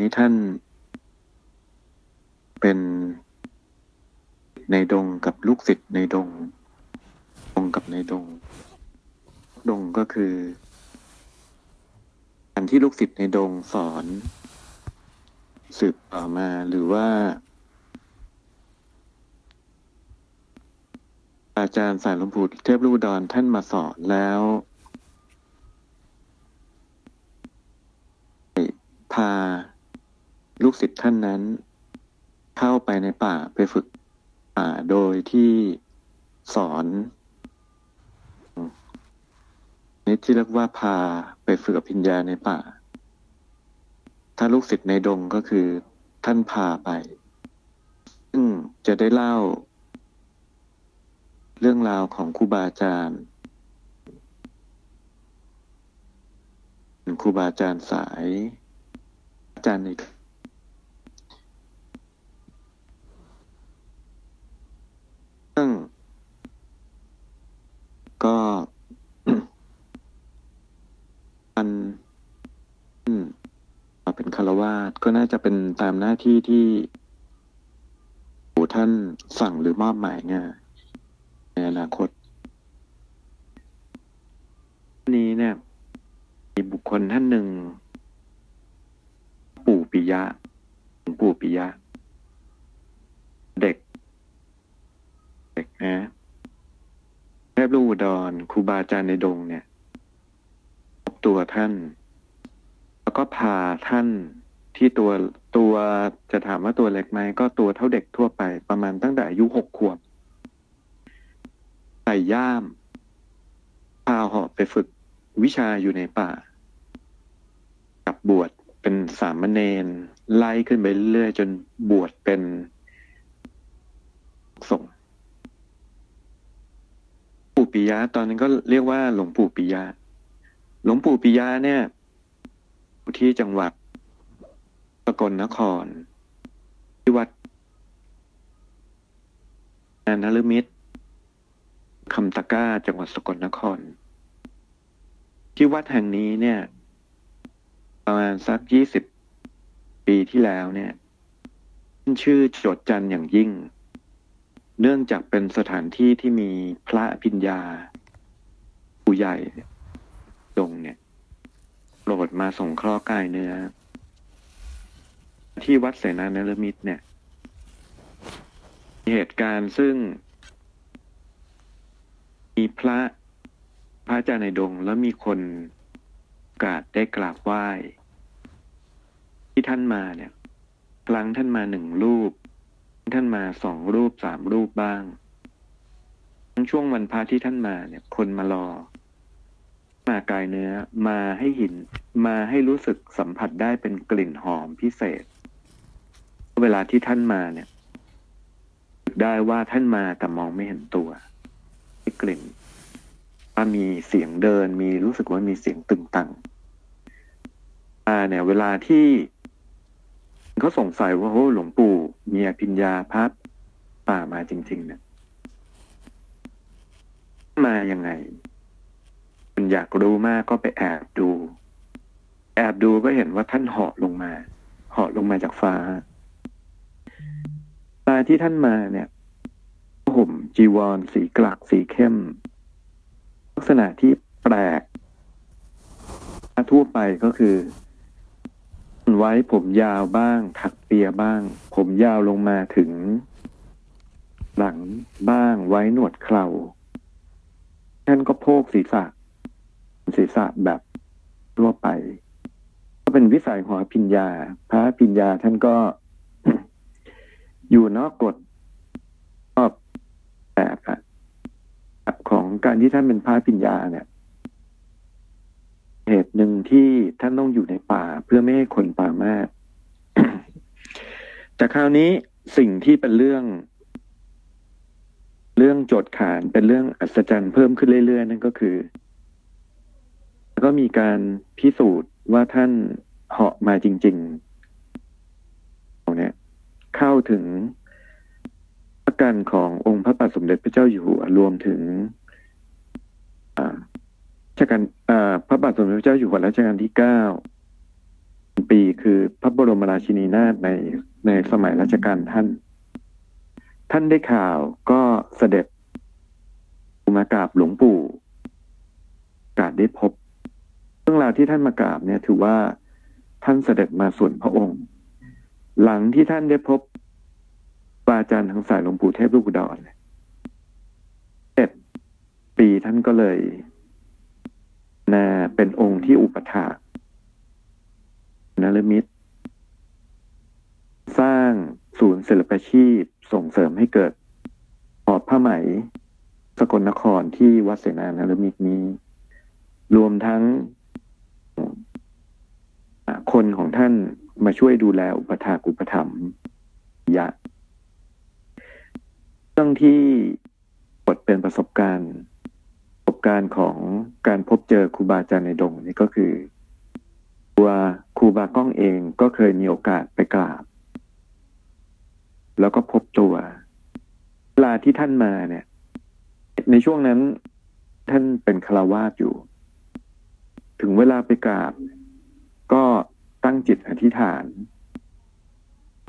นี้ท่านเป็นในดงกับลูกศิษย์ในดง ดงกับในดง ดงก็คือการที่ลูกศิษย์ในดงสอน สืบต่อมาหรือว่า อาจารย์สายลวงปู่เทพลูดอนท่านมาสอนแล้วพา ลูกศิษย์ท่านนั้น เข้าไปในป่าไปฝึกป่าโดยที่สอนนี่ที่เรียกว่าพาไปฝึกอภิญญาในป่า ถ้าลูกศิษย์ในดงก็คือท่านพาไป ซึ่งจะได้เล่า เรื่องราวของครูบาอาจารย์ครูบาอาจารย์สาย อาจารย์ใน ง ก็มันอืมาเป็นคารวาสก็น่าจะเป็นตามหน้าที่ที่ปู่ท่านสั่งหรือมอบหมายงานในอนาคต นี้เนี่ยมีบุคคลท่านหนึ่ง ปู่ปิยะปู่ปิยะ เด็ก เด็ก นะแทบลูกอุดรครูบาอาจารย์ในดงเนี่ยพบตัวท่าน แล้วก็พาท่านที่ตัวตัวจะถามว่าตัวเล็กไหมก็ตัวเท่าเด็กทั่วไป ประมาณตั้งแต่อายุหกขวบใส่ย่ามพาหาะไปฝึกวิชาอยู่ในป่า กับบวชเป็นสามเณรไล่ขึ้นไปเรื่อยจนบวชเป็นสงฆ์ ปู่ปิยะ ตอนนั้นก็เรียกว่าหลวงปู่ปิยะ หลวงปู่ปิยะเนี่ยที่จังหวัดสกลนคร ที่วัดนารมิตรคำตะก้าจังหวัดสกลนคร ที่วัดแห่งนี้เนี่ย ประมาณสักยี่สิบปีที่แล้วเนี่ย ชื่อโจดจันอย่างยิ่ง เนื่องจากเป็นสถานที่ที่มีพระพิญญาผู้ใหญ่ดงเนี่ยโปรดมาส่งเคราะห์กายเนื้อ ที่วัดเสนานรมิตรเนี่ยมีเหตุการณ์ซึ่ง มีพระพระอาจารย์ในดงแล้วมีคนกาสได้กราบไหว้ ที่ท่านมาเนี่ย ครั้งท่านมาหนึ่งรูป ท่านมาสองรูปสามรูปบ้างช่วงวันพระที่ท่านมาเนี่ย คนมารอ มากายเนื้อมาให้หิน มาให้รู้สึกสัมผัสได้เป็นกลิ่นหอมพิเศษ เวลาที่ท่านมาเนี่ยได้ว่าท่านมาแต่มองไม่เห็นตัวมีกลิ่นว่ามีเสียงเดินมีรู้สึกว่ามีเสียงตึงตังอ่าเนี่ย เวลาที่ เขาสงสัยว่าโอ้หลวงปู่มีอภิญญาพับป่ามาจริง ๆ เนี่ย มายังไงมันอยากรู้มากก็ไปแอบดู แอบดูก็เห็นว่าท่านเหาะลงมา เหาะลงมาจากฟ้าตาที่ท่านมาเนี่ยห่มจีวร สีกลักสีเข้ม ลักษณะที่แปลกทั่วไปก็คือ ไว้ผมยาวบ้าง ถักเปียบ้าง ผมยาวลงมาถึง หลังบ้างไว้หนวดเคราท่านก็โพกศีรษะ ศีรษะแบบทั่วไป ก็เป็นวิสัยของอภิญญา พระอภิญญาท่านก็ อยู่นอกกฎชอบแบบของการที่ท่านเป็นพระอภิญญาเนี่ย เหตุหนึ่งที่ท่านต้องอยู่ในป่าเพื่อไม่ให้คนป่ามาก แต่คราวนี้สิ่งที่เป็นเรื่อง เรื่องโจทย์ขานเป็นเรื่องอัศจรรย์เพิ่มขึ้นเรื่อยๆ นั่นก็คือ ก็มีการพิสูจน์ว่าท่านเหาะมาจริงๆเนี่ยเข้าถึงประกันขององค์พระบาทสมเด็จพระเจ้าอยู่หัวรวมถึง ชกาลพระบาทสมเด็จพระเจ้าอยู่หัวรัชกาลที่เก้าปีคือพระบรมราชินีนาถในในสมัยรัชกาลท่าน ท่านได้ข่าวก็เสด็จมากราบหลวงปู่กาสได้พบ เรื่องราวที่ท่านมากราบเนี่ย ถือว่าท่านเสด็จมาส่วนพระองค์ หลังที่ท่านได้พบปาอาจารย์ทางสายหลวงปู่เทพลูกดอุดรเจ็ดปีท่านก็เลย นาเป็นองค์ที่อุปถากนรมิตสร้างศูนย์ศิลปาชีพส่งเสริมให้เกิดหอผ้าไหม สกลนครที่วัดเสนานรมิตนี้ รวมทั้งคนของท่านมาช่วยดูแลอุปถากอุปถัมภ์ยะเรื่องที่บทเป็นประสบการณ์ การณ์ของการพบเจอครูบาอาจารย์ในดงนี่ก็คือตัวครูบาก้องเองก็เคยมีโอกาสไปกราบ แล้วก็พบตัวเวลาที่ท่านมาเนี่ย ในช่วงนั้นท่านเป็นคารวาสอยู่ ถึงเวลาไปกราบ ก็ตั้งจิตอธิษฐาน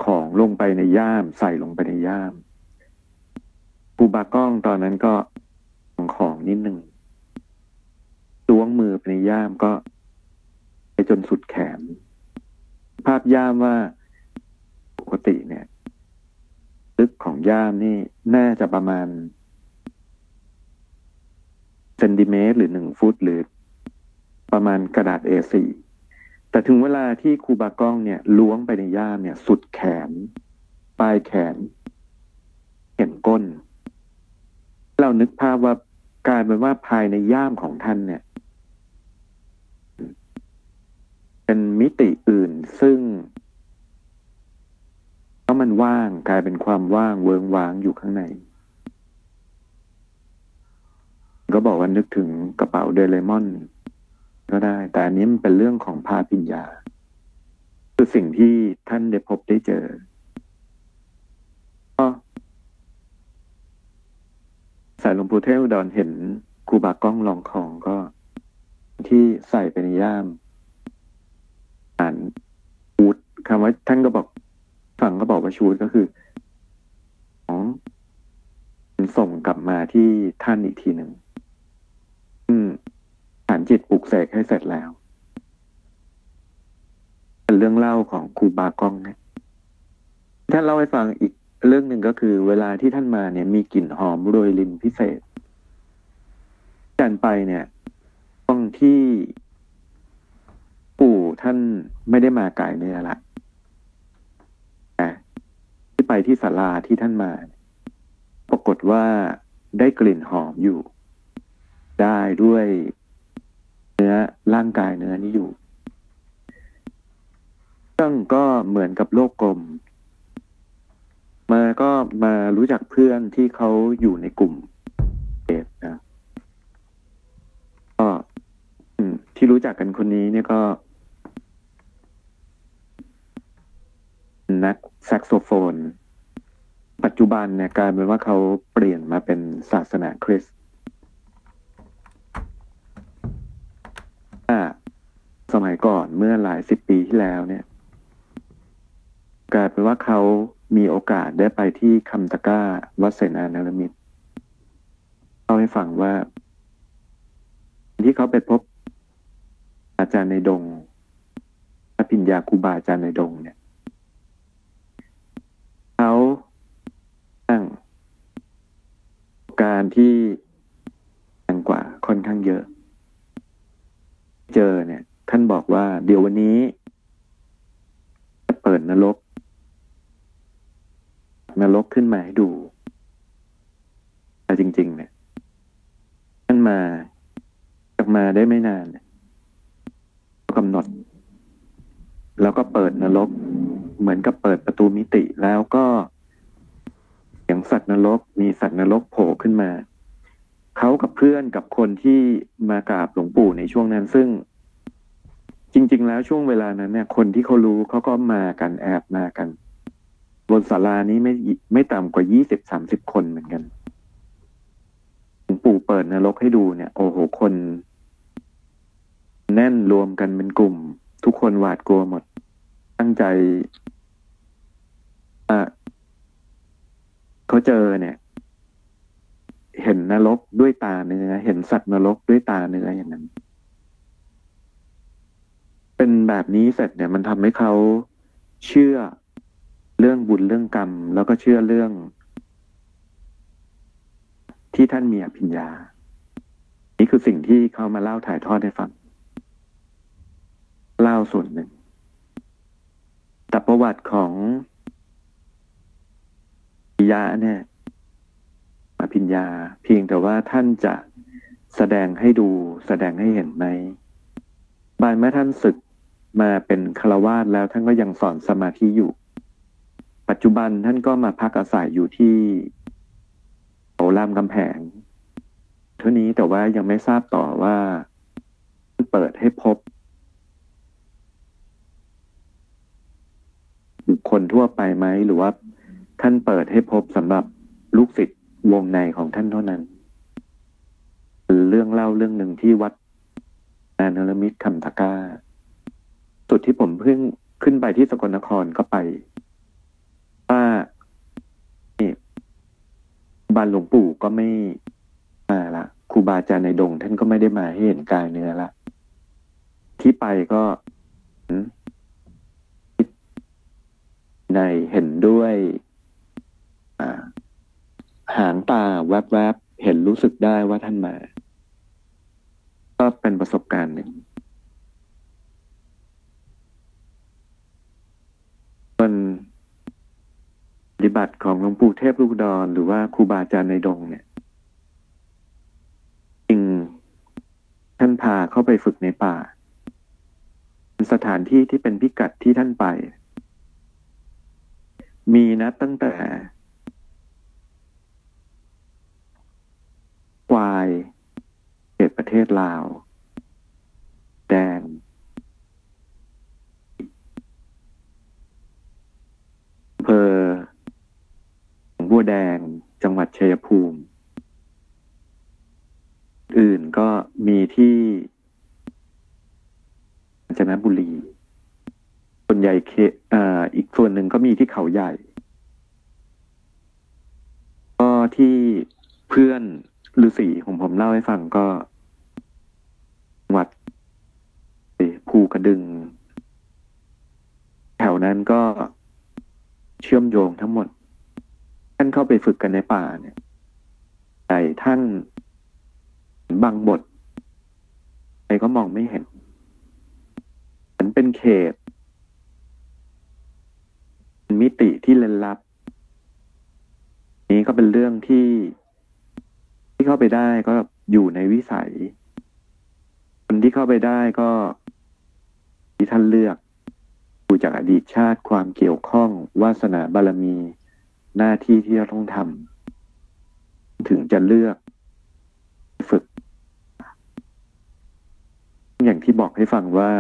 ของลงไปในย่าม ใส่ลงไปในย่ามครูบาก้องตอนนั้นก็ของของนิดหนึ่ง ล้วงมือไปในย่ามก็ไปจนสุดแขน ภาพย่ามว่าปกติเนี่ย ลึกของย่ามนี่น่าจะประมาณเซนติเมตรหรือหนึ่งฟุตหรือประมาณกระดาษ A4 แต่ถึงเวลาที่ครูบาก้องเนี่ยล้วงไปในย่ามเนี่ย สุดแขน ปลายแขน เห็นก้น เรานึกภาพว่ากลายเป็นว่าภายในย่ามของท่านเนี่ย เป็นมิติอื่นซึ่งเพราะมันว่างกลายเป็นความว่างเวิงว้างอยู่ข้างใน ก็บอกว่านึกถึงกระเป๋าเดเรมอน ก็ได้ แต่อันนี้มันเป็นเรื่องของพาปิญญา คือสิ่งที่ท่านได้พบได้เจอสายหลวงปู่เทพอุดรเห็นครูบาก้องลองของก็ ที่ใส่ไปในย่าม อ่านชูดคำว่าท่านก็บอกฝั่งก็บอกว่าชูดก็คือของส่งกลับมาที่ท่านอีกทีหนึ่งอืมฐานจิตปลุกเสกให้เสร็จแล้วเป็นเรื่องเล่าของครูบากองนะท่านเล่าให้ฟังอีกเรื่องหนึ่งก็คือ เวลาที่ท่านมาเนี่ย มีกลิ่นหอมโรยลินพิเศษจันไปเนี่ย ต้องที่ ท่านไม่ได้มาไกลเนื้อละแต่ที่ไปที่ศาลาที่ท่านมา ปรากฏว่าได้กลิ่นหอมอยู่ ได้ด้วยเนื้อร่างกายเนื้อนี้อยู่ซึ่งก็เหมือนกับโลกกลม มาก็มารู้จักเพื่อนที่เขาอยู่ในกลุ่มเอฟนะก็ที่รู้จักกันคนนี้เนี่ยก็ นักแซกโซโฟน ปัจจุบันเนี่ยกลายเป็นว่าเขาเปลี่ยนมาเป็นศาสนาคริสต์สมัยก่อนเมื่อหลายสิบปีที่แล้วเนี่ย กลายเป็นว่าเขามีโอกาสได้ไปที่คำตะก้าวัดเสนานารมิตเล่าให้ฟังว่า ที่เขาไปพบอาจารย์ในดงพระปิญญาครูบาอาจารย์ในดงเนี่ย เขาตั้งการที่แรงกว่าค่อนข้างเยอะ เจอเนี่ย ท่านบอกว่า เดี๋ยววันนี้จะเปิดนรก นรกขึ้นมาให้ดูแต่จริง ๆ เนี่ยท่านมาจากมาได้ไม่นานกำหนด แล้วก็เปิดนรก เหมือนกับเปิดประตูมิติแล้วก็อย่างสัตว์นรก มีสัตว์นรกโผล่ขึ้นมา เขากับเพื่อนกับคนที่มากราบหลวงปู่ในช่วงนั้น ซึ่ง จริง ๆ แล้วช่วงเวลานั้นเนี่ย คนที่เขารู้เขาก็มากันแอบมากัน บนศาลานี้ไม่ไม่ต่ำกว่ายี่สิบสามสิบคนเหมือนกันหลวงปู่เปิดนรกให้ดูเนี่ย โอ้โหคน แน่นรวมกันเป็นกลุ่ม ทุกคนหวาดกลัวหมด ตั้งใจอ่าเขาเจอเนี่ย เห็นนรกด้วยตาเนื้อ เห็นสัตว์นรกด้วยตาเนื้ออย่างนั้น เป็นแบบนี้เสร็จเนี่ย มันทำให้เขาเชื่อเรื่องบุญเรื่องกรรม แล้วก็เชื่อเรื่อง ที่ท่านมีอภิญญา นี่คือสิ่งที่เขามาเล่าถ่ายทอดให้ฟัง เล่าส่วนหนึ่งแต่ประวัติของปิยะเนี่ยอภิญญา เพียงแต่ว่าท่านจะแสดงให้ดูแสดงให้เห็นไหมบานเมื่อท่านศึกมาเป็นคาวาสแล้วท่านก็ยังสอนสมาธิอยู่ ปัจจุบันท่านก็มาพักอาศัยอยู่ที่เขาลามกำแพงเท่านี้แต่ว่ายังไม่ทราบต่อว่าเปิดให้พบ คคลทั่วไปไหมหรือว่า ท่านเปิดให้พบสำหรับลูกศิษย์วงในของท่านเท่านั้นคือเรื่องเล่าเรื่องหนึ่งที่วัดนานรมิตรคำตะก้าจุดที่ผมเพิ่งขึ้นไปที่สกลนครก็ไป ว่านี่บานหลวงปู่ก็ไม่มาละครูบาอาจารย์ในดง ท่านก็ไม่ได้มาให้เห็นกายเนื้อละที่ไปก็ ในเห็นด้วยหางตาแวบๆ เห็นรู้สึกได้ว่าท่านมา ก็เป็นประสบการณ์หนึ่งส่วนปฏิบัติของหลวงปู่เทพลูกดอนหรือว่าครูบาอาจารย์ในดงเนี่ยจริงท่านพาเข้าไปฝึกในป่าเป็นสถานที่ที่เป็นพิกัดที่ท่านไป มีนะตั้งแต่ควายเขตประเทศลาว แดง อำเภอบัวแดง จังหวัดชัยภูมิ อื่นก็มีที่กาญจนบุรี ส่วนใหญ่เคอ่าอีกส่วนหนึ่งก็มีที่เขาใหญ่ ก็ที่เพื่อนฤาษีของผมเล่าให้ฟังก็วัดภูกระดึง แถวนั้นก็เชื่อมโยงทั้งหมด ท่านเข้าไปฝึกกันในป่าเนี่ยแต่ท่านบางบทใครก็มองไม่เห็นมันเป็นเขต มิติที่เล่นลับ นี้ก็เป็นเรื่องที่ที่เข้าไปได้ก็อยู่ในวิสัย คนที่เข้าไปได้ก็ที่ท่านเลือกดูจากอดีตชาติความเกี่ยวข้อง วาสนาบารมี หน้าที่ที่เราต้องทำถึงจะเลือกฝึก อย่างที่บอกให้ฟังว่า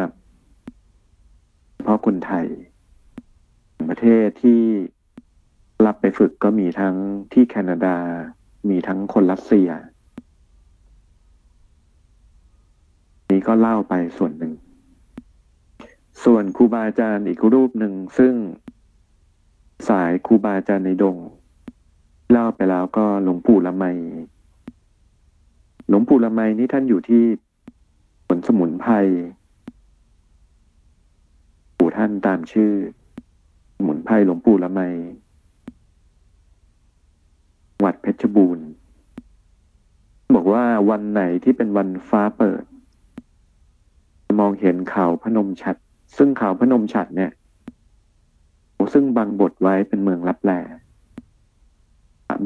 เพราะคนไทย ประเทศที่รับไปฝึกก็มีทั้งที่แคนาดา มีทั้งคนรัสเซีย นี้ก็เล่าไปส่วนหนึ่ง ส่วนครูบาอาจารย์อีกรูปหนึ่งซึ่งสายครูบาอาจารย์ในดง เล่าไปแล้วก็หลวงปู่ละไม หลวงปู่ละไมนี่ท่านอยู่ที่ผลสมุนไพรปู่ท่านตามชื่อ สมุนไพรหลวงปู่ละไมวัดเพชรบูรณ์ บอกว่าวันไหนที่เป็นวันฟ้าเปิด มองเห็นเขาพนมฉัด ซึ่งเขาพนมฉัดเนี่ยซึ่งบางบทไว้เป็นเมืองรับแล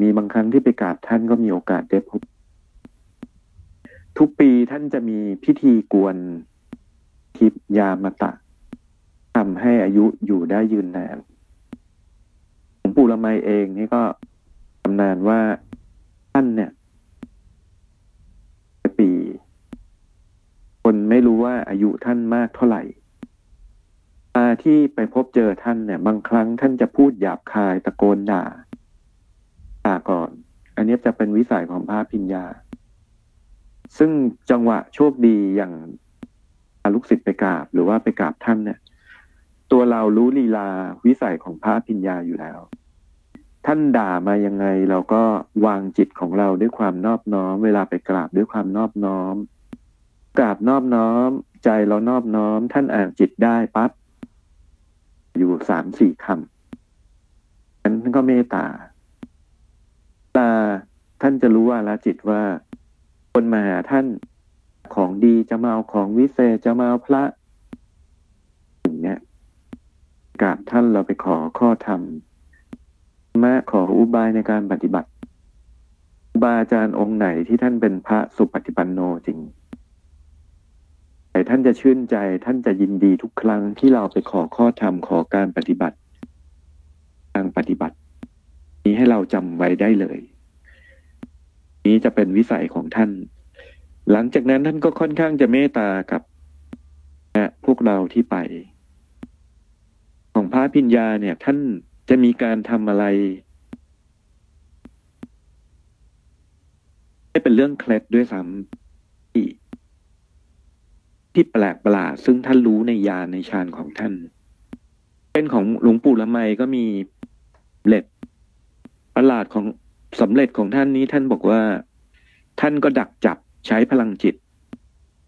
มีบางครั้งที่ไปกราบท่านก็มีโอกาสได้พบ ทุกปีท่านจะมีพิธีกวนทิพยามตะ ทำให้อายุอยู่ได้ยืนนานหลวงปู่ละไมเองนี่ก็ตำนานว่าท่านเนี่ยปี คนไม่รู้ว่าอายุท่านมากเท่าไหร่มาที่ไปพบเจอท่านเนี่ย บางครั้งท่านจะพูดหยาบคายตะโกนด่าด่าก่อน อันนี้จะเป็นวิสัยของพระพิญญา ซึ่งจังหวะโชคดีอย่างลูกศิษย์ไปกราบ หรือว่าไปกราบท่านเนี่ย ตัวเรารู้ลีลาวิสัยของพระพิญญาอยู่แล้ว ท่านด่ามายังไงเราก็วางจิตของเราด้วยความนอบน้อม เวลาไปกราบด้วยความนอบน้อม กราบนอบน้อม ใจเรานอบน้อม ท่านอ่านจิตได้ปั๊บอยู่สามสี่คำนั้นก็เมตตาตาท่านจะรู้ว่าละจิตว่า คนมาหาท่านของดีจะมาเอาของวิเศษจะมาเอาพระอย่างเนี้ย กราบท่านเราไปขอข้อธรรมมาขออุบายในการปฏิบัติบาอาจารย์องค์ไหนที่ท่านเป็นพระสุปฏิปันโนจริงแต่ท่านจะชื่นใจท่านจะยินดีทุกครั้งที่เราไปขอข้อธรรมขอการปฏิบัติทางปฏิบัติ นี้ให้เราจำไว้ได้เลย นี้จะเป็นวิสัยของท่าน หลังจากนั้นท่านก็ค่อนข้างจะเมตตากับพวกเราที่ไป ของพระพิญญาเนี่ย ท่านจะมีการทำอะไรไม่เป็นเรื่องเคล็ดด้วยซ้ำที่ที่แปลกประหลาดซึ่งท่านรู้ในญาณในฌานของท่าน เป็นของหลวงปู่ละไมก็มีเล็ดประหลาดของสำเร็จของท่านนี้ท่านบอกว่า ท่านก็ดักจับใช้พลังจิต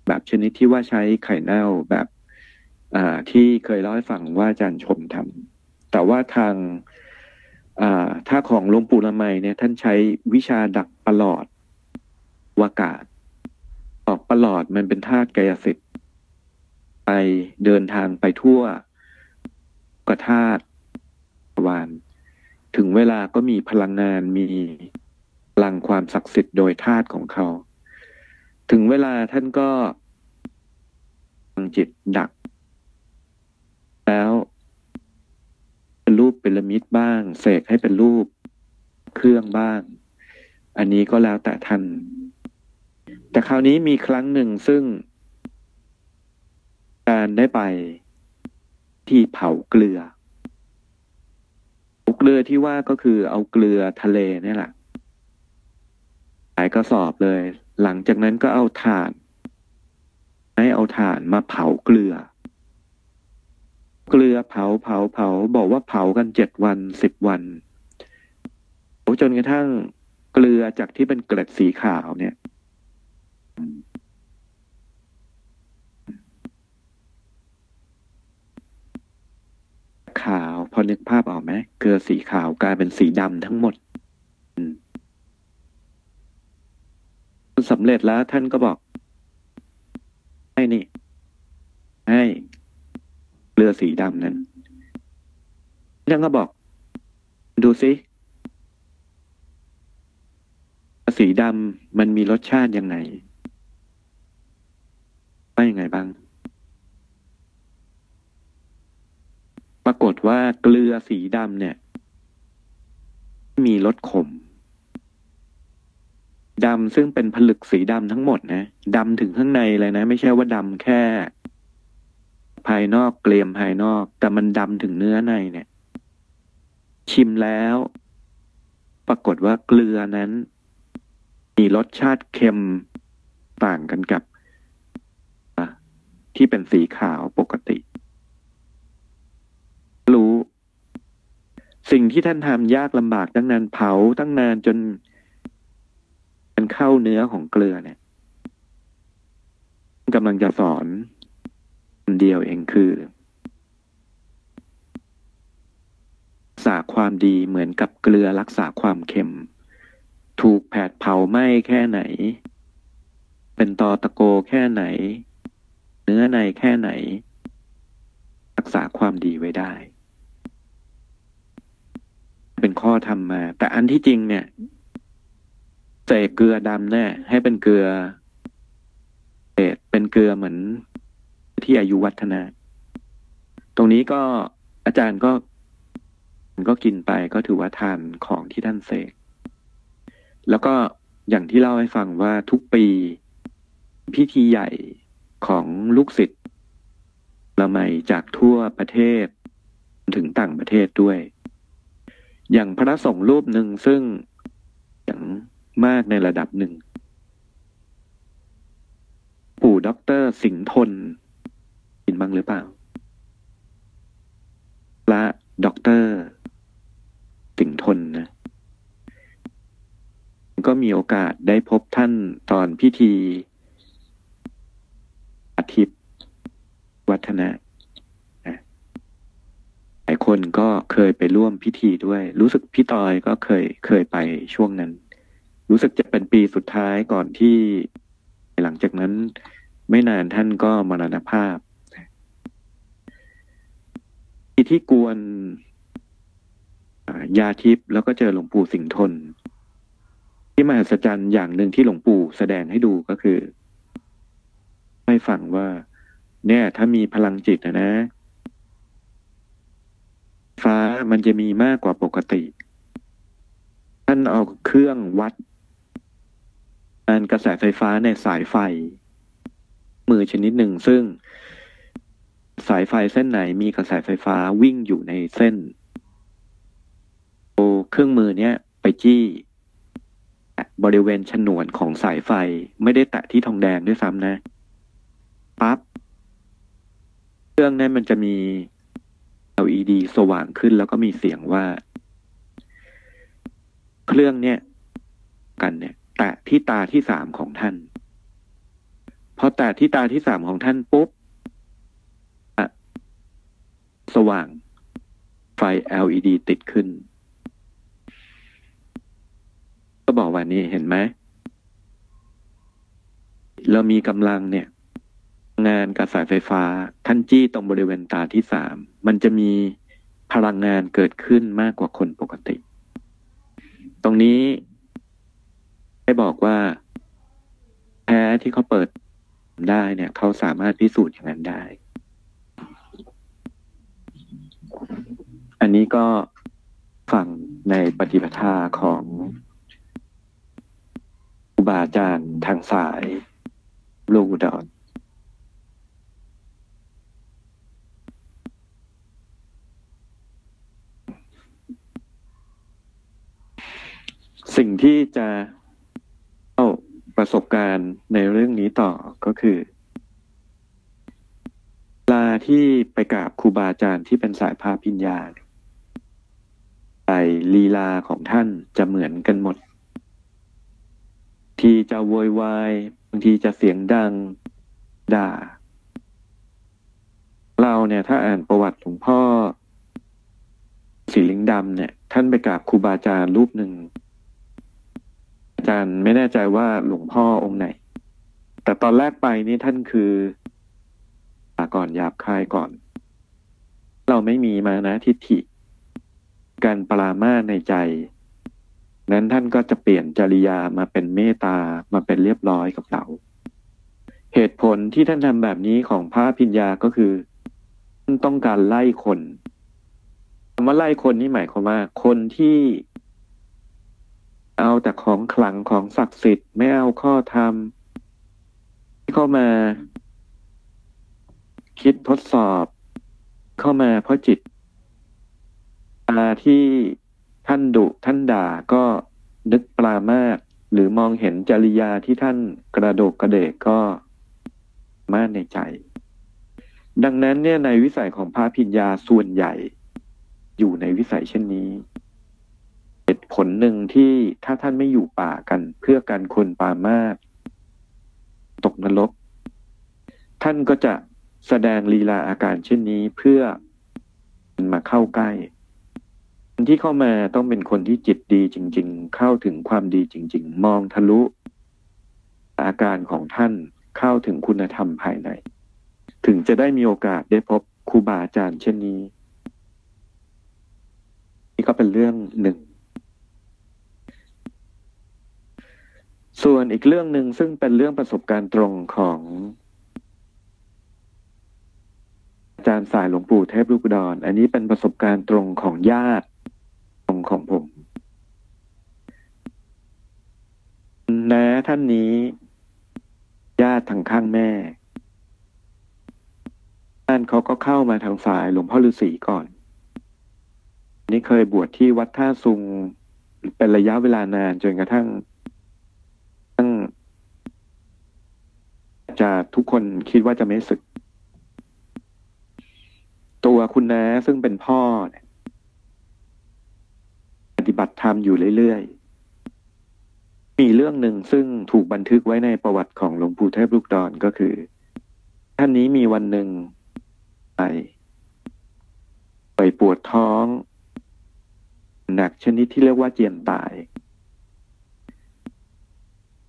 แบบชนิดที่ว่าใช้ไข่เน่าแบบ ที่เคยเล่าให้ฟังว่าอาจารย์ชมทำแต่ว่าทางถ้าของหลวงปู่ละไมเนี่ย ท่านใช้วิชาดักประหลอดวากาศ ออกประหลอดมันเป็นธาตุกายสิทธิ์ไปเดินทางไปทั่วกธาตุวาน ถึงเวลาก็มีพลังงานมีพลังความศักดิ์สิทธิ์โดยธาตุของเขา ถึงเวลาท่านก็จิตดัก แล้ว เป็นรูปเป็นละมิดบ้าง เสกให้เป็นรูปเครื่องบ้าง อันนี้ก็แล้วแต่ท่าน แต่คราวนี้มีครั้งหนึ่งซึ่ง การได้ไปที่เผาเกลือ เกลือที่ว่าก็คือเอาเกลือทะเลนี่แหละหลายกระสอบเลย หลังจากนั้นก็เอาถ่าน ให้เอาถ่านมาเผาเกลือ เกลือเผาเผาเผา บอกว่าเผากันเจ็ดวันสิบวันจนกระทั่งเกลือจากที่เป็นเกล็ดสีขาวเนี่ย ขาวพอนึกภาพออกไหมเกลือสีขาวกลายเป็นสีดำทั้งหมดสำเร็จแล้วท่านก็บอก ให้นี่ ให้ เกลือสีดำนั้นท่านก็บอก ดูสิสีดำมันมีรสชาติยังไงว่ายังไงบ้าง ปรากฏว่าเกลือสีดำเนี่ย มีรสขมดำซึ่งเป็นผลึกสีดำทั้งหมดนะดำถึงข้างในเลยนะ ไม่ใช่ว่าดำแค่ ภายนอกเกลียมภายนอก แต่มันดำถึงเนื้อในเนี่ย ชิมแล้ว ปรากฏว่าเกลือนั้น มีรสชาติเค็มต่างกันกับที่เป็นสีขาวปกติ รู้ สิ่งที่ท่านทำยากลำบากตั้งนานเผาตั้งนานจนมันเข้าเนื้อของเกลือเนี่ยกำลังจะสอน เดียวเองคือรักษาความดีเหมือนกับเกลือรักษาความเค็ม ถูกแผดเผาไหม้แค่ไหน เป็นตอตะโกแค่ไหน เนื้อในแค่ไหน รักษาความดีไว้ได้ เป็นข้อทำมา แต่อันที่จริงเนี่ยใส่เกลือดำแน่ให้เป็นเกลือเศษเป็นเกลือเหมือน ที่อายุวัฒนะ ตรงนี้ก็อาจารย์ก็ก็กินไปก็ถือว่าทานของที่ท่านเสก แล้วก็อย่างที่เล่าให้ฟังว่าทุกปีพิธีใหญ่ของลูกศิษย์ละไมจากทั่วประเทศ ถึงต่างประเทศด้วย อย่างพระสงฆ์รูปหนึ่งซึ่งอย่างมากในระดับหนึ่ง ปู่ด็อกเตอร์สิงห์ทน บ้างหรือเปล่าพระด็อกเตอร์สิงทนนะ ก็มีโอกาสได้พบท่านตอนพิธี อาทิตย์ วัฒนะหลายคนก็เคยไปร่วมพิธีด้วย รู้สึกพี่ตอยก็เคยเคยไปช่วงนั้น รู้สึกจะเป็นปีสุดท้ายก่อนที่ หลังจากนั้นไม่นานท่านก็มรณภาพ ที่กวนยาทิพย์แล้วก็เจอหลวงปู่สิงห์ทน ที่มหัศจรรย์อย่างหนึ่งที่หลวงปู่แสดงให้ดูก็คือ ให้ฟังว่า เนี่ย ถ้ามีพลังจิตนะนะ ฟ้ามันจะมีมากกว่าปกติ ท่านเอาเครื่องวัดการกระแสไฟฟ้าในสายไฟ มือชนิดหนึ่งซึ่ง สายไฟเส้นไหนมีกระแสไฟฟ้าวิ่งอยู่ในเส้นโอเครื่องมือเนี้ยไปจี้บริเวณฉนวนของสายไฟไม่ได้แตะที่ทองแดงด้วยซ้ำนะปั๊บเครื่องนั้นมันจะมี LED สว่างขึ้นแล้วก็มีเสียงว่า เครื่องเนี้ยกันเนี่ย แตะที่ตาที่สามของท่าน พอแตะที่ตาที่สามของท่านปุ๊บ สว่าง ไฟ LED ติดขึ้น ก็บอกว่านี่เห็นไหม เรามีกำลังเนี่ย งานกระแสไฟฟ้า ท่านจี้ตรงบริเวณตาที่สาม มันจะมีพลังงานเกิดขึ้นมากกว่าคนปกติ ตรงนี้ได้บอกว่าแพ้ที่เขาเปิดได้เนี่ย เขาสามารถพิสูจน์อย่างนั้นได้ อันนี้ก็ฟังในปฏิปทาของครูบาอาจารย์ทางสายลูกอุดรสิ่งที่จะเอาประสบการณ์ในเรื่องนี้ต่อก็คือาที่ไปกราบครูบาอาจารย์ที่เป็นสายพาพิญญาใส่ลีลาของท่านจะเหมือนกันหมด ทีจะโวยวายบางทีจะเสียงดังด่า เราเนี่ยถ้าอ่านประวัติหลวงพ่อสีลิงดำเนี่ย ท่านไปกราบครูบาอาจารย์รูปหนึ่งอาจารย์ไม่แน่ใจว่าหลวงพ่อองค์ไหน แต่ตอนแรกไปนี่ท่านคือ ก่อนหยาบคายก่อน เราไม่มีมานะทิฏฐิ การปรามาในใจ นั้นท่านก็จะเปลี่ยนจริยามาเป็นเมตตามาเป็นเรียบร้อยกับเรา เหตุผลที่ท่านทำแบบนี้ของพระพิญญาก็คือท่านต้องการไล่คนคำว่าไล่คนนี่หมายความว่าคนที่เอาแต่ของขลังของศักดิ์สิทธิ์ไม่เอาข้อธรรมที่เข้ามา คิดทดสอบเข้ามาเพราะจิตตาที่ท่านดุท่านด่าก็นึกปลามาก หรือมองเห็นจริยาที่ท่านกระโดกกระเดกก็มากในใจ ดังนั้นเนี่ยในวิสัยของพระพิญญาส่วนใหญ่ อยู่ในวิสัยเช่นนี้เหตุผลหนึ่งที่ถ้าท่านไม่อยู่ป่ากันเพื่อการคนปามาก ตกนรก ท่านก็จะ แสดงลีลาอาการเช่นนี้เพื่อมาเข้าใกล้คนที่เข้ามาต้องเป็นคนที่จิตดีจริง ๆ เข้าถึงความดีจริง ๆ มองทะลุ อาการของท่านเข้าถึงคุณธรรมภายใน ถึงจะได้มีโอกาสได้พบครูบาอาจารย์เช่นนี้ นี่ก็เป็นเรื่องหนึ่ง ส่วนอีกเรื่องหนึ่งซึ่งเป็นเรื่องประสบการณ์ตรงของ จารย์สายหลวงปู่เทพลูกดอน อันนี้เป็นประสบการณ์ตรงของญาติตรงของผมน้าท่านนี้ ญาติทางข้างแม่ท่านเขาก็เข้ามาทางสายหลวงพ่อฤาษีก่อน นี่เคยบวชที่วัดท่าซุงเป็นระยะเวลานานจนกระทั่งตั้งจะทุกคนคิดว่าจะไม่ศึก ตัวคุณน้าซึ่งเป็นพ่อเนี่ยปฏิบัติธรรมอยู่เรื่อยๆ มีเรื่องหนึ่งซึ่งถูกบันทึกไว้ในประวัติของหลวงปู่เทพลูกดอนก็คือ ท่านนี้มีวันหนึ่งไปไปปวดท้อง หนักชนิดที่เรียกว่าเจียนตาย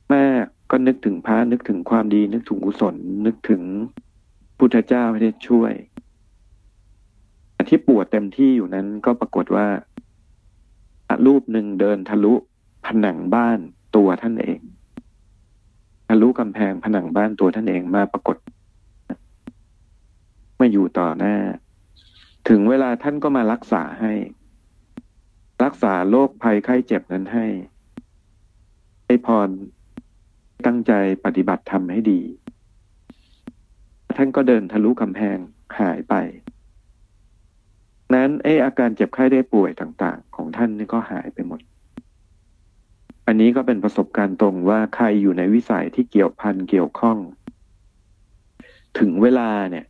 แม่ก็นึกถึงพระนึกถึงความดีนึกถึงกุศลนึกถึงพุทธเจ้าให้ได้ช่วย ที่ปวดเต็มที่อยู่นั้นก็ปรากฏว่ารูปหนึ่งเดินทะลุผนังบ้านตัวท่านเองทะลุกำแพงผนังบ้านตัวท่านเองมาปรากฏมาอยู่ต่อหน้า ถึงเวลาท่านก็มารักษาให้ รักษาโรคภัยไข้เจ็บนั้นให้ ให้พรตั้งใจปฏิบัติทำให้ดี ท่านก็เดินทะลุกำแพงหายไป นั้นไออาการเจ็บไข้ได้ป่วยต่างๆ ของท่านนี่ก็หายไปหมด อันนี้ก็เป็นประสบการณ์ตรงว่าใครอยู่ในวิสัยที่เกี่ยวพันเกี่ยวข้อง ถึงเวลาเนี่ย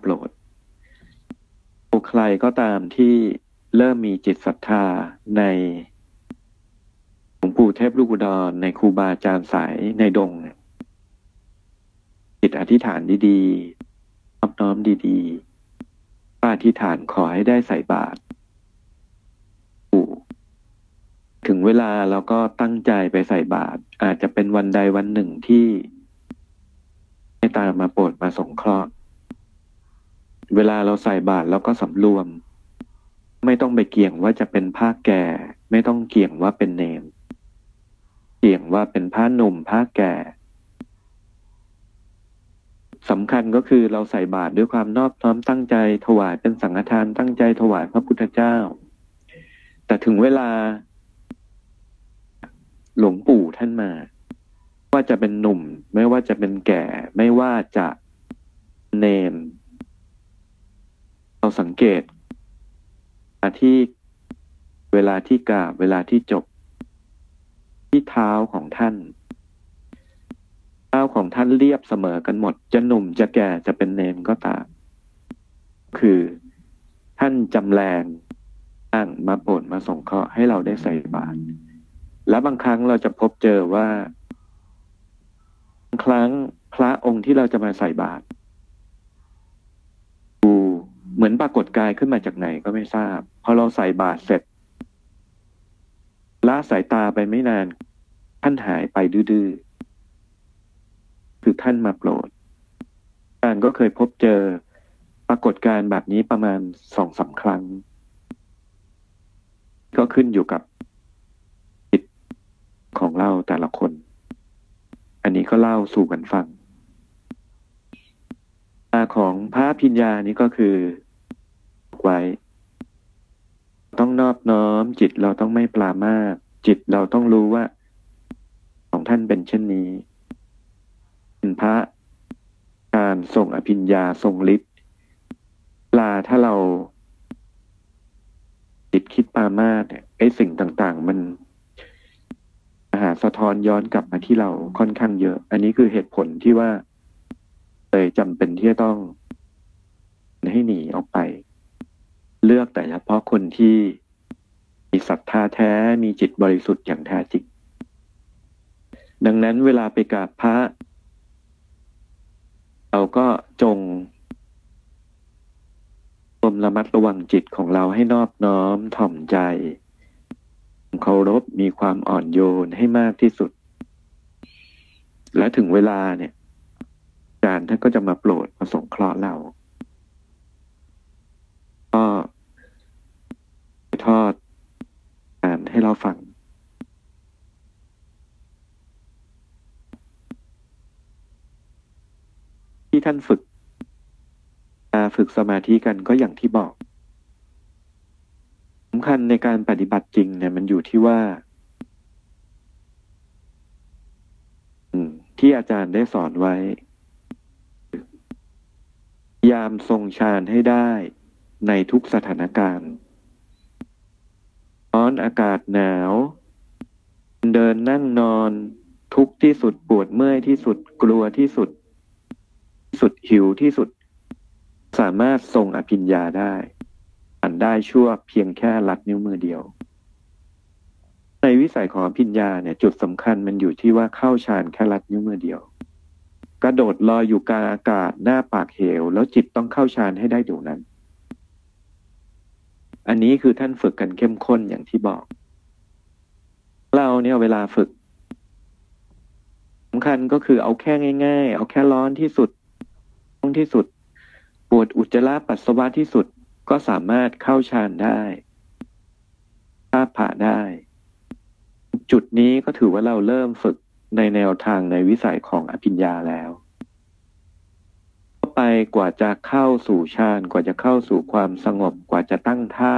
โปรดใครก็ตามที่เริ่มมีจิตศรัทธาในหลวงปู่เทพลูกอุดรในครูบาอาจารย์สายในดงเนี่ยจิตอธิษฐานดีๆน้อมน้อมดี ๆ อธิษฐานขอให้ได้ใส่บาตรถึงเวลาเราก็ตั้งใจไปใส่บาตรอาจจะเป็นวันใดวันหนึ่งที่ให้ตามาโปรดมาสงเคราะห์ เวลาเราใส่บาตรแล้วก็สำรวม ไม่ต้องไปเกี่ยงว่าจะเป็นผ้าแก่ ไม่ต้องเกี่ยงว่าเป็นเนม เกี่ยงว่าเป็นผ้าหนุ่มผ้าแก่ สำคัญก็คือเราใส่บาตรด้วยความนอบน้อมตั้งใจถวายเป็นสังฆทานตั้งใจถวายพระพุทธเจ้า แต่ถึงเวลา หลวงปู่ท่านมา ว่าจะเป็นหนุ่ม ไม่ว่าจะเป็นแก่ ไม่ว่าจะเนม เราสังเกตที่เวลาที่กราบเวลาที่จบที่เท้าของท่าน เท้าของท่านเรียบเสมอกันหมด จะหนุ่มจะแก่จะเป็นเนนก็ตาม คือท่านจำแรงตั้งมาโปรดมาส่งเคราะห์ให้เราได้ใส่บาตรและบางครั้งเราจะพบเจอว่าบางครั้งพระองค์ที่เราจะมาใส่บาตรดูเหมือนปรากฏกายขึ้นมาจากไหนก็ไม่ทราบ พอเราใส่บาตรเสร็จละสายตาไปไม่นานท่านหายไปดื้อ คือท่านมาโปรดการก็เคยพบเจอปรากฏการณ์แบบนี้ประมาณสองสาครั้ง ก็ขึ้นอยู่กับจิตของเราแต่ละคน อันนี้ก็เล่าสู่กันฟังตาของพระพิญญานี้ก็คือไว้ ต้องนอบน้อม จิตเราต้องไม่ปลามาจิตเราต้องรู้ว่า ของท่านเป็นเช่นนี้ พระการส่งอภิญญาทรงฤทธิ์ลาถ้าเราจิตคิดปามาเนี่ยไอ้สิ่งต่างๆ มันหาสะท้อนย้อนกลับมาที่เราค่อนข้างเยอะ อันนี้คือเหตุผลที่ว่าเลยจำเป็นที่จะต้อง ให้หนีออกไป เลือกแต่เฉพาะคนที่มีศรัทธาแท้มีจิตบริสุทธิ์อย่างแท้จริง ดังนั้นเวลาไปกราบพระ เราก็จงรวมระมัดระวังจิตของเราให้นอบน้อมถ่อมใจ เคารพมีความอ่อนโยนให้มากที่สุด และถึงเวลาเนี่ยอาจารย์ท่านก็จะมาโปรดมาสงเคราะห์เราก็ทอดอ่านให้เราฟัง ที่ท่านฝึกฝึกสมาธิกันก็อย่างที่บอกสำคัญในการปฏิบัติจริงเนี่ยมันอยู่ที่ว่าที่อาจารย์ได้สอนไว้ ยามทรงฌานให้ได้ในทุกสถานการณ์ร้อนอากาศหนาว เดินนั่งนอน ทุกที่สุดปวดเมื่อยที่สุดกลัวที่สุด สุดหิวที่สุด สามารถทรงอภิญญาได้อ่านได้ชั่วเพียงแค่ลัดนิ้วมือเดียว ในวิสัยของอภิญญาเนี่ยจุดสำคัญมันอยู่ที่ว่าเข้าฌานแค่ลัดนิ้วมือเดียว กระโดดลอยอยู่กลางอากาศหน้าปากเหว แล้วจิตต้องเข้าฌานให้ได้เดี๋ยวนั้น อันนี้คือท่านฝึกกันเข้มข้นอย่างที่บอก เราเนี่ยเวลาฝึกสำคัญก็คือเอาแค่ง่าย ๆ เอาแค่ร้อนที่สุด ท้องที่สุด ปวดอุจจาระปัสสาวะที่สุดก็สามารถเข้าฌานได้ภาพผ่าได้ จุดนี้ก็ถือว่าเราเริ่มฝึกในแนวทางในวิสัยของอภิญญาแล้วไปกว่าจะเข้าสู่ฌานกว่าจะเข้าสู่ความสงบกว่าจะตั้งท่า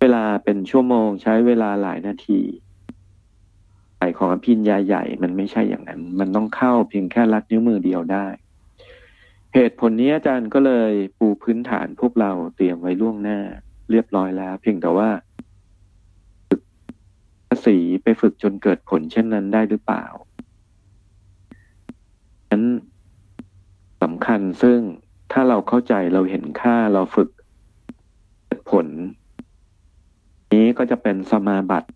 เวลาเป็นชั่วโมงใช้เวลาหลายนาทีใส่ของอภิญญาใหญ่มันไม่ใช่อย่างนั้น มันต้องเข้าเพียงแค่ลัดนิ้วมือเดียวได้ เหตุผลนี้อาจารย์ก็เลยปูพื้นฐานพวกเราเตรียมไว้ล่วงหน้า เรียบร้อยแล้ว เพียงแต่ว่าฝึกสีไปฝึกจนเกิดผลเช่นนั้นได้หรือเปล่านั้นสำคัญซึ่งถ้าเราเข้าใจเราเห็นค่าเราฝึกผล นี้ก็จะเป็นสมาบัติ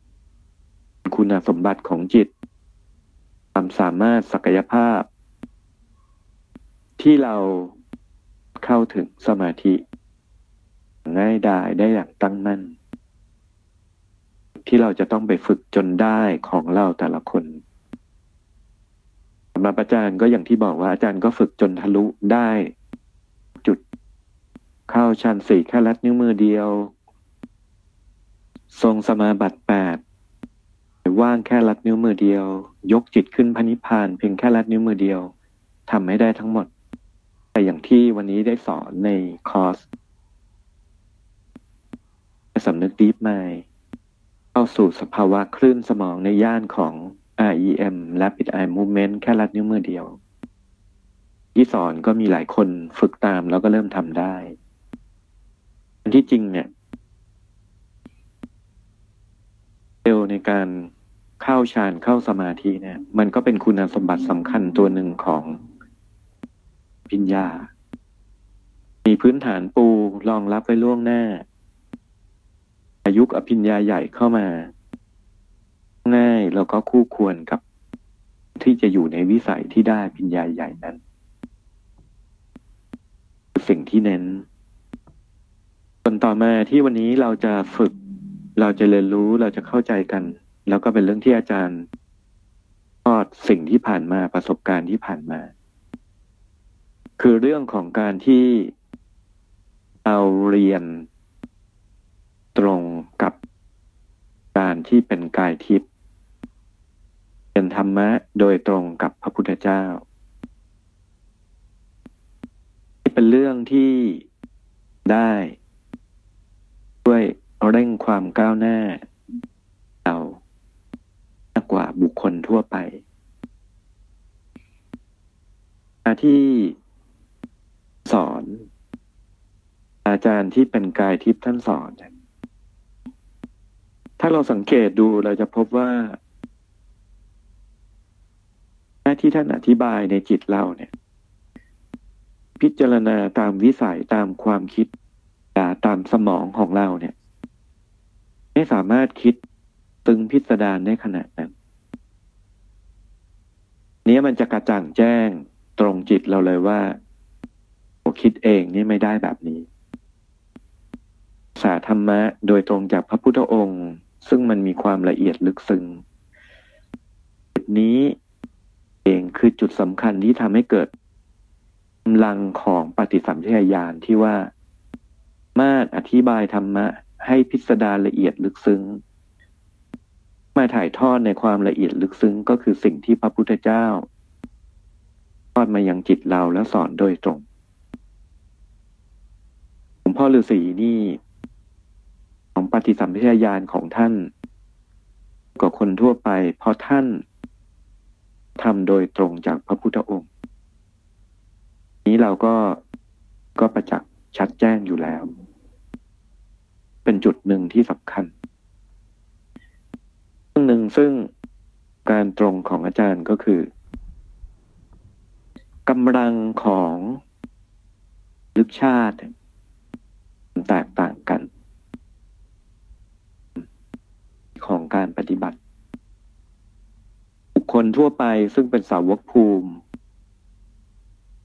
คุณสมบัติของจิต ความสามารถศักยภาพ ที่เราเข้าถึงสมาธิง่ายดายได้อย่างตั้งมั่น ที่เราจะต้องไปฝึกจนได้ของเราแต่ละคนสำหรับอาจารย์ก็อย่างที่บอกว่าอาจารย์ก็ฝึกจนทะลุได้ จุดเข้าชั้นสี่แค่ลัดนิ้วมือเดียว ทรงสมาบัติแปดว่างแค่ลัดนิ้วมือเดียว ยกจิตขึ้นพนิพานเพียงแค่ลัดนิ้วมือเดียวทำไม่ได้ทั้งหมด แต่อย่างที่วันนี้ได้สอนในคอร์สสำนึกดีฟไมเข้าสู่สภาวะคลื่นสมองในย่านของ REM Rapid Eye Movement แค่ลัดนิ้วมือเดียว ที่สอนก็มีหลายคนฝึกตามแล้วก็เริ่มทำได้อันที่จริงเนี่ยเร็วในการเข้าฌานเข้าสมาธิเนี่ย มันก็เป็นคุณสมบัติสำคัญตัวหนึ่งของ ปิญญา มีพื้นฐานปูรองรับไว้ล่วงหน้า อายุอภิญญาใหญ่เข้ามา ง่ายแล้วก็คู่ควรกับที่จะอยู่ในวิสัยที่ได้ปิญญาใหญ่นั้น สิ่งที่เน้นส่วนต่อมาที่วันนี้เราจะฝึก เราจะเรียนรู้เราจะเข้าใจกัน แล้วก็เป็นเรื่องที่อาจารย์ทอดสิ่งที่ผ่านมาประสบการณ์ที่ผ่านมา คือเรื่องของการที่เราเรียนตรงกับการที่เป็นกายทิพย์เป็นธรรมะโดยตรงกับพระพุทธเจ้า เป็นเรื่องที่ได้ด้วยเร่งความก้าวหน้าเรามากกว่าบุคคลทั่วไปที่ สอน อาจารย์ที่เป็นกายทิพย์ท่านสอน ถ้าเราสังเกตดูเราจะพบว่า หน้าที่ท่านอธิบายในจิตเราเนี่ย พิจารณาตามวิสัยตามความคิดตามสมองของเราเนี่ย ไม่สามารถคิดตึงพิสดารได้ขนาดนั้นเนี้ยมันจะกระจ่างแจ้งตรงจิตเราเลยว่า คิดเองนี่ไม่ได้แบบนี้ สาธรรมะโดยตรงจากพระพุทธองค์ ซึ่งมันมีความละเอียดลึกซึ้งจุดนี้เองคือจุดสำคัญที่ทำให้เกิดกำลังของปฏิสัมพิทยานที่ว่า มาดอธิบายธรรมะ ให้พิสดารละเอียดลึกซึ้ง มาถ่ายทอดในความละเอียดลึกซึ้งก็คือสิ่งที่พระพุทธเจ้าทอดมายังจิตเราแล้วสอนโดยตรง พ่อฤาษีนี่ ของปฏิสัมพิทยานของท่านกว่าคนทั่วไป เพราะท่านทำโดยตรงจากพระพุทธองค์ นี้เราก็ก็ประจักษ์ชัดแจ้งอยู่แล้ว เป็นจุดหนึ่งที่สำคัญเรื่องหนึ่งซึ่งการตรงของอาจารย์ก็คือกำลังของลึกชาติ แตกต่างกัน ของการปฏิบัติ บุคคลทั่วไปซึ่งเป็นสาวกภูมิ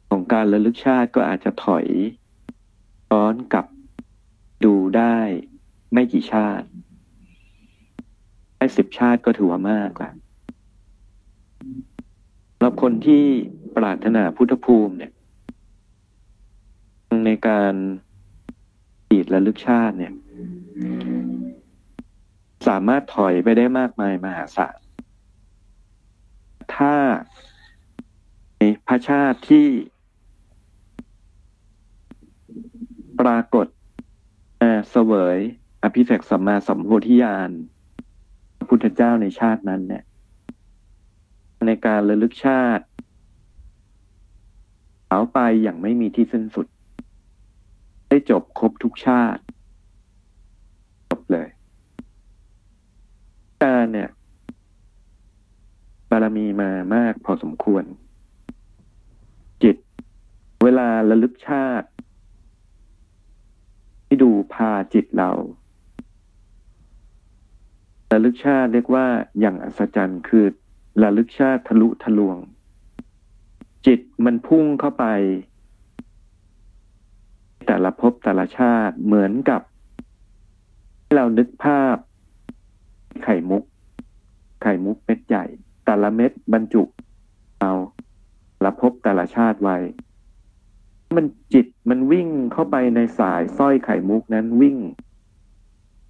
ของการระลึกชาติก็อาจจะถอยย้อนกลับดูได้ไม่กี่ชาติได้สิบชาติก็ถือว่ามากแล้วสำหรับคนที่ปรารถนาพุทธภูมิเนี่ย ในการ จีดและลึกชาติเนี่ย สามารถถอยไปได้มากมายมหาศาลถ้าในพระชาติที่ปรากฏเสวยอภิเษกสัมมาสัมโพธิญาณพุทธเจ้าในชาตินั้นเนี่ย ในการระลึกชาติเอาไปอย่างไม่มีที่สิ้นสุด ได้จบครบทุกชาติ จบเลยกาเนี่ยบารมีมามากพอสมควร จิต เวลาระลึกชาติ ที่ดูพาจิตเราระลึกชาติเรียกว่าอย่างอัศจรรย์คือระลึกชาติทะลุทะลวง จิตมันพุ่งเข้าไป แต่ละภพแต่ละชาติเหมือนกับที่เรานึกภาพ ไข่มุก ไข่มุกเม็ดใหญ่ แต่ละเม็ดบรรจุเอาละภพแต่ละชาติไว้ มันจิตมันวิ่งเข้าไปในสายสร้อยไข่มุกนั้นวิ่ง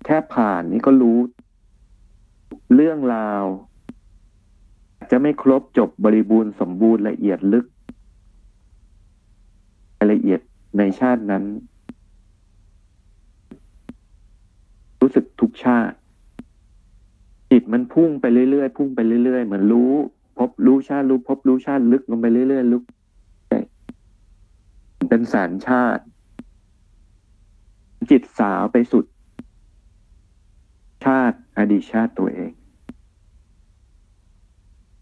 แค่ผ่านนี่ก็รู้ เรื่องราว จะไม่ครบจบบริบูรณ์สมบูรณ์ละเอียดลึกละเอียด ในชาตินั้น รู้สึกทุกชาติ จิตมันพุ่งไปเรื่อยๆพุ่งไปเรื่อยๆ เหมือนรู้ พบรู้ชาติรู้พบรู้ชาติลึกลงไปเรื่อยๆลึกเป็นแสนชาติ จิตสาวไปสุด ชาติอดีตชาติตัวเอง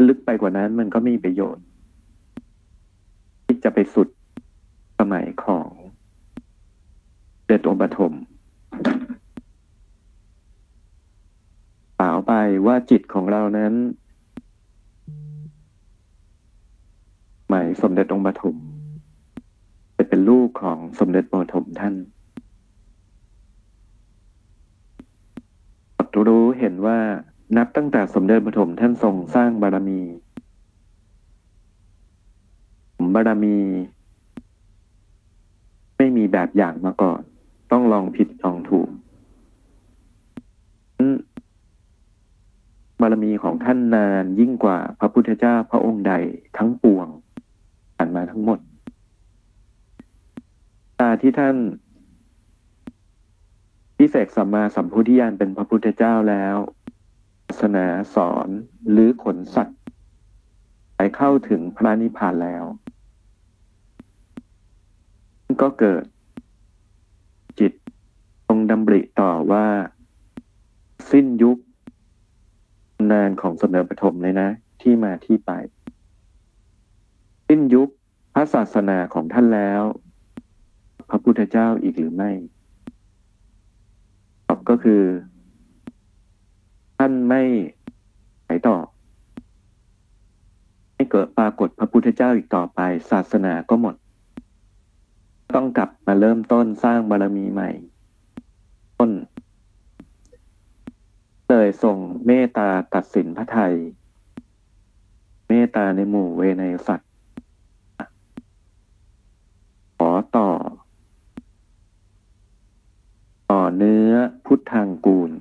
ลึกไปกว่านั้นมันก็ไม่มีประโยชน์ที่จะไปสุด สมัยของเดชองปฐมสาวไปว่าจิตของเรานั้นหมายสมเด็จองค์ปฐมเป็นลูกของสมเด็จปฐมท่านตรู้เห็นว่านับตั้งแต่สมเด็จปฐมท่านทรงสร้างบารมีบารมี ไม่มีแบบอย่างมาก่อน ต้องลองผิดลองถูกบารมีของท่านนานยิ่งกว่าพระพุทธเจ้าพระองค์ใดทั้งปวงผ่านมาทั้งหมด ตาที่ท่านพิเศษสัมมาสัมพุทธิญาณเป็นพระพุทธเจ้าแล้วศาสนาสอนหรือขนสัตว์ไปเข้าถึงพระนิพพานแล้ว ก็เกิด จิตตรงดำริต่อว่า สิ้นยุค นานของสมเด็จปฐมเลยนะ ที่มาที่ไป สิ้นยุคพระศาสนาของท่านแล้ว พระพุทธเจ้าอีกหรือไม่ตอบก็คือ ท่านไม่ไปต่อไม่เกิดปรากฏพระพุทธเจ้าอีกต่อไป ศาสนาก็หมด ต้องกลับมาเริ่มต้นสร้างบารมีใหม่ ต้น เลยส่งเมตตาตัดสินพระไทย เมตตาในหมู่เวในสัตว์ ขอต่อ ต่อเนื้อพุทธังกูล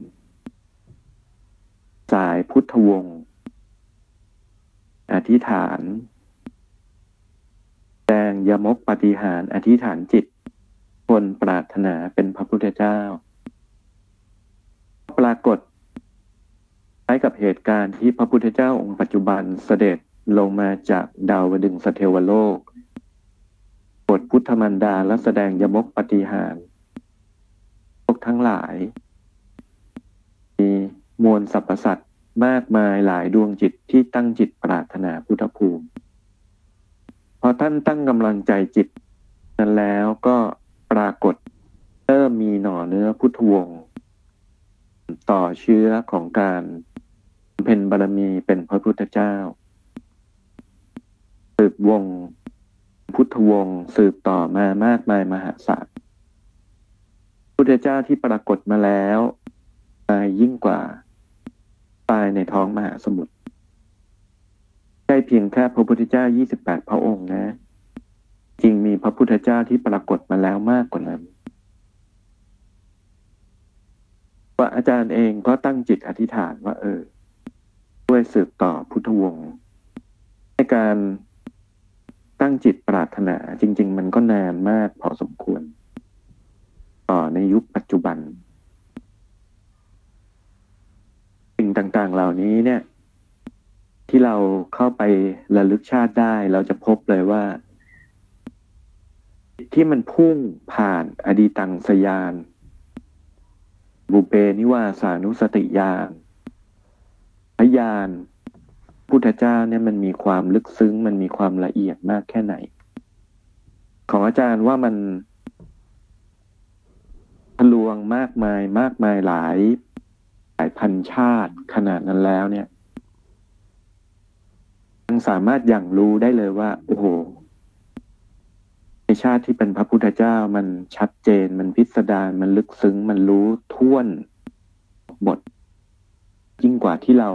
สายพุทธวงศ์อธิษฐาน แดงยมกปฏิหารอธิษฐานจิต คนปรารถนาเป็นพระพุทธเจ้า ปรากฏคล้ายกับเหตุการณ์ที่พระพุทธเจ้าองค์ปัจจุบันเสด็จลงมาจากดาวดึงสเทวโลกบทพุทธมันดาและแสดงยมกปฏิหารพวกทั้งหลาย มีมวลสรรพสัตว์มากมายหลายดวงจิตที่ตั้งจิตปรารถนาพุทธภูมิ พอท่านตั้งกำลังใจจิต นั้นแล้วก็ปรากฏเริ่มมีหน่อเนื้อพุทธวงศ์ต่อเชื้อของการเพ็ญบารมีเป็นพระพุทธเจ้า สืบวง พุทธวงศ์สืบต่อมามากมายมหาศาลพุทธเจ้าที่ปรากฏมาแล้วตายยิ่งกว่า ตายในท้องมหาสมุทร ใช่เพียงแค่พระพุทธเจ้า 28 พระองค์นะ จริงมีพระพุทธเจ้าที่ปรากฏมาแล้วมากกว่านั้นว่าอาจารย์เองก็ตั้งจิตอธิษฐานว่า เออด้วยสืบต่อพุทธวงศ์ในการตั้งจิตปรารถนาจริง ๆ มันก็นานมากพอสมควร ต่อในยุคปัจจุบัน สิ่งต่างๆเหล่านี้เนี่ย ที่เราเข้าไประลึกชาติได้ เราจะพบเลยว่า ที่มันพุ่งผ่านอดีตังสยาน บุเปนิวาสานุสติยานพยานพุทธเจ้าเนี่ยมันมีความลึกซึ้ง มันมีความละเอียดมากแค่ไหน ของอาจารย์ว่ามันทะลวงมากมายมากมายหลายหลายพันชาติขนาดนั้นแล้วเนี่ย ยังสามารถอย่างรู้ได้เลยว่า โอ้โหในชาติที่เป็นพระพุทธเจ้ามันชัดเจน มันพิสดารมันลึกซึ้ง มันรู้ท่วนหมดยิ่งกว่าที่เรา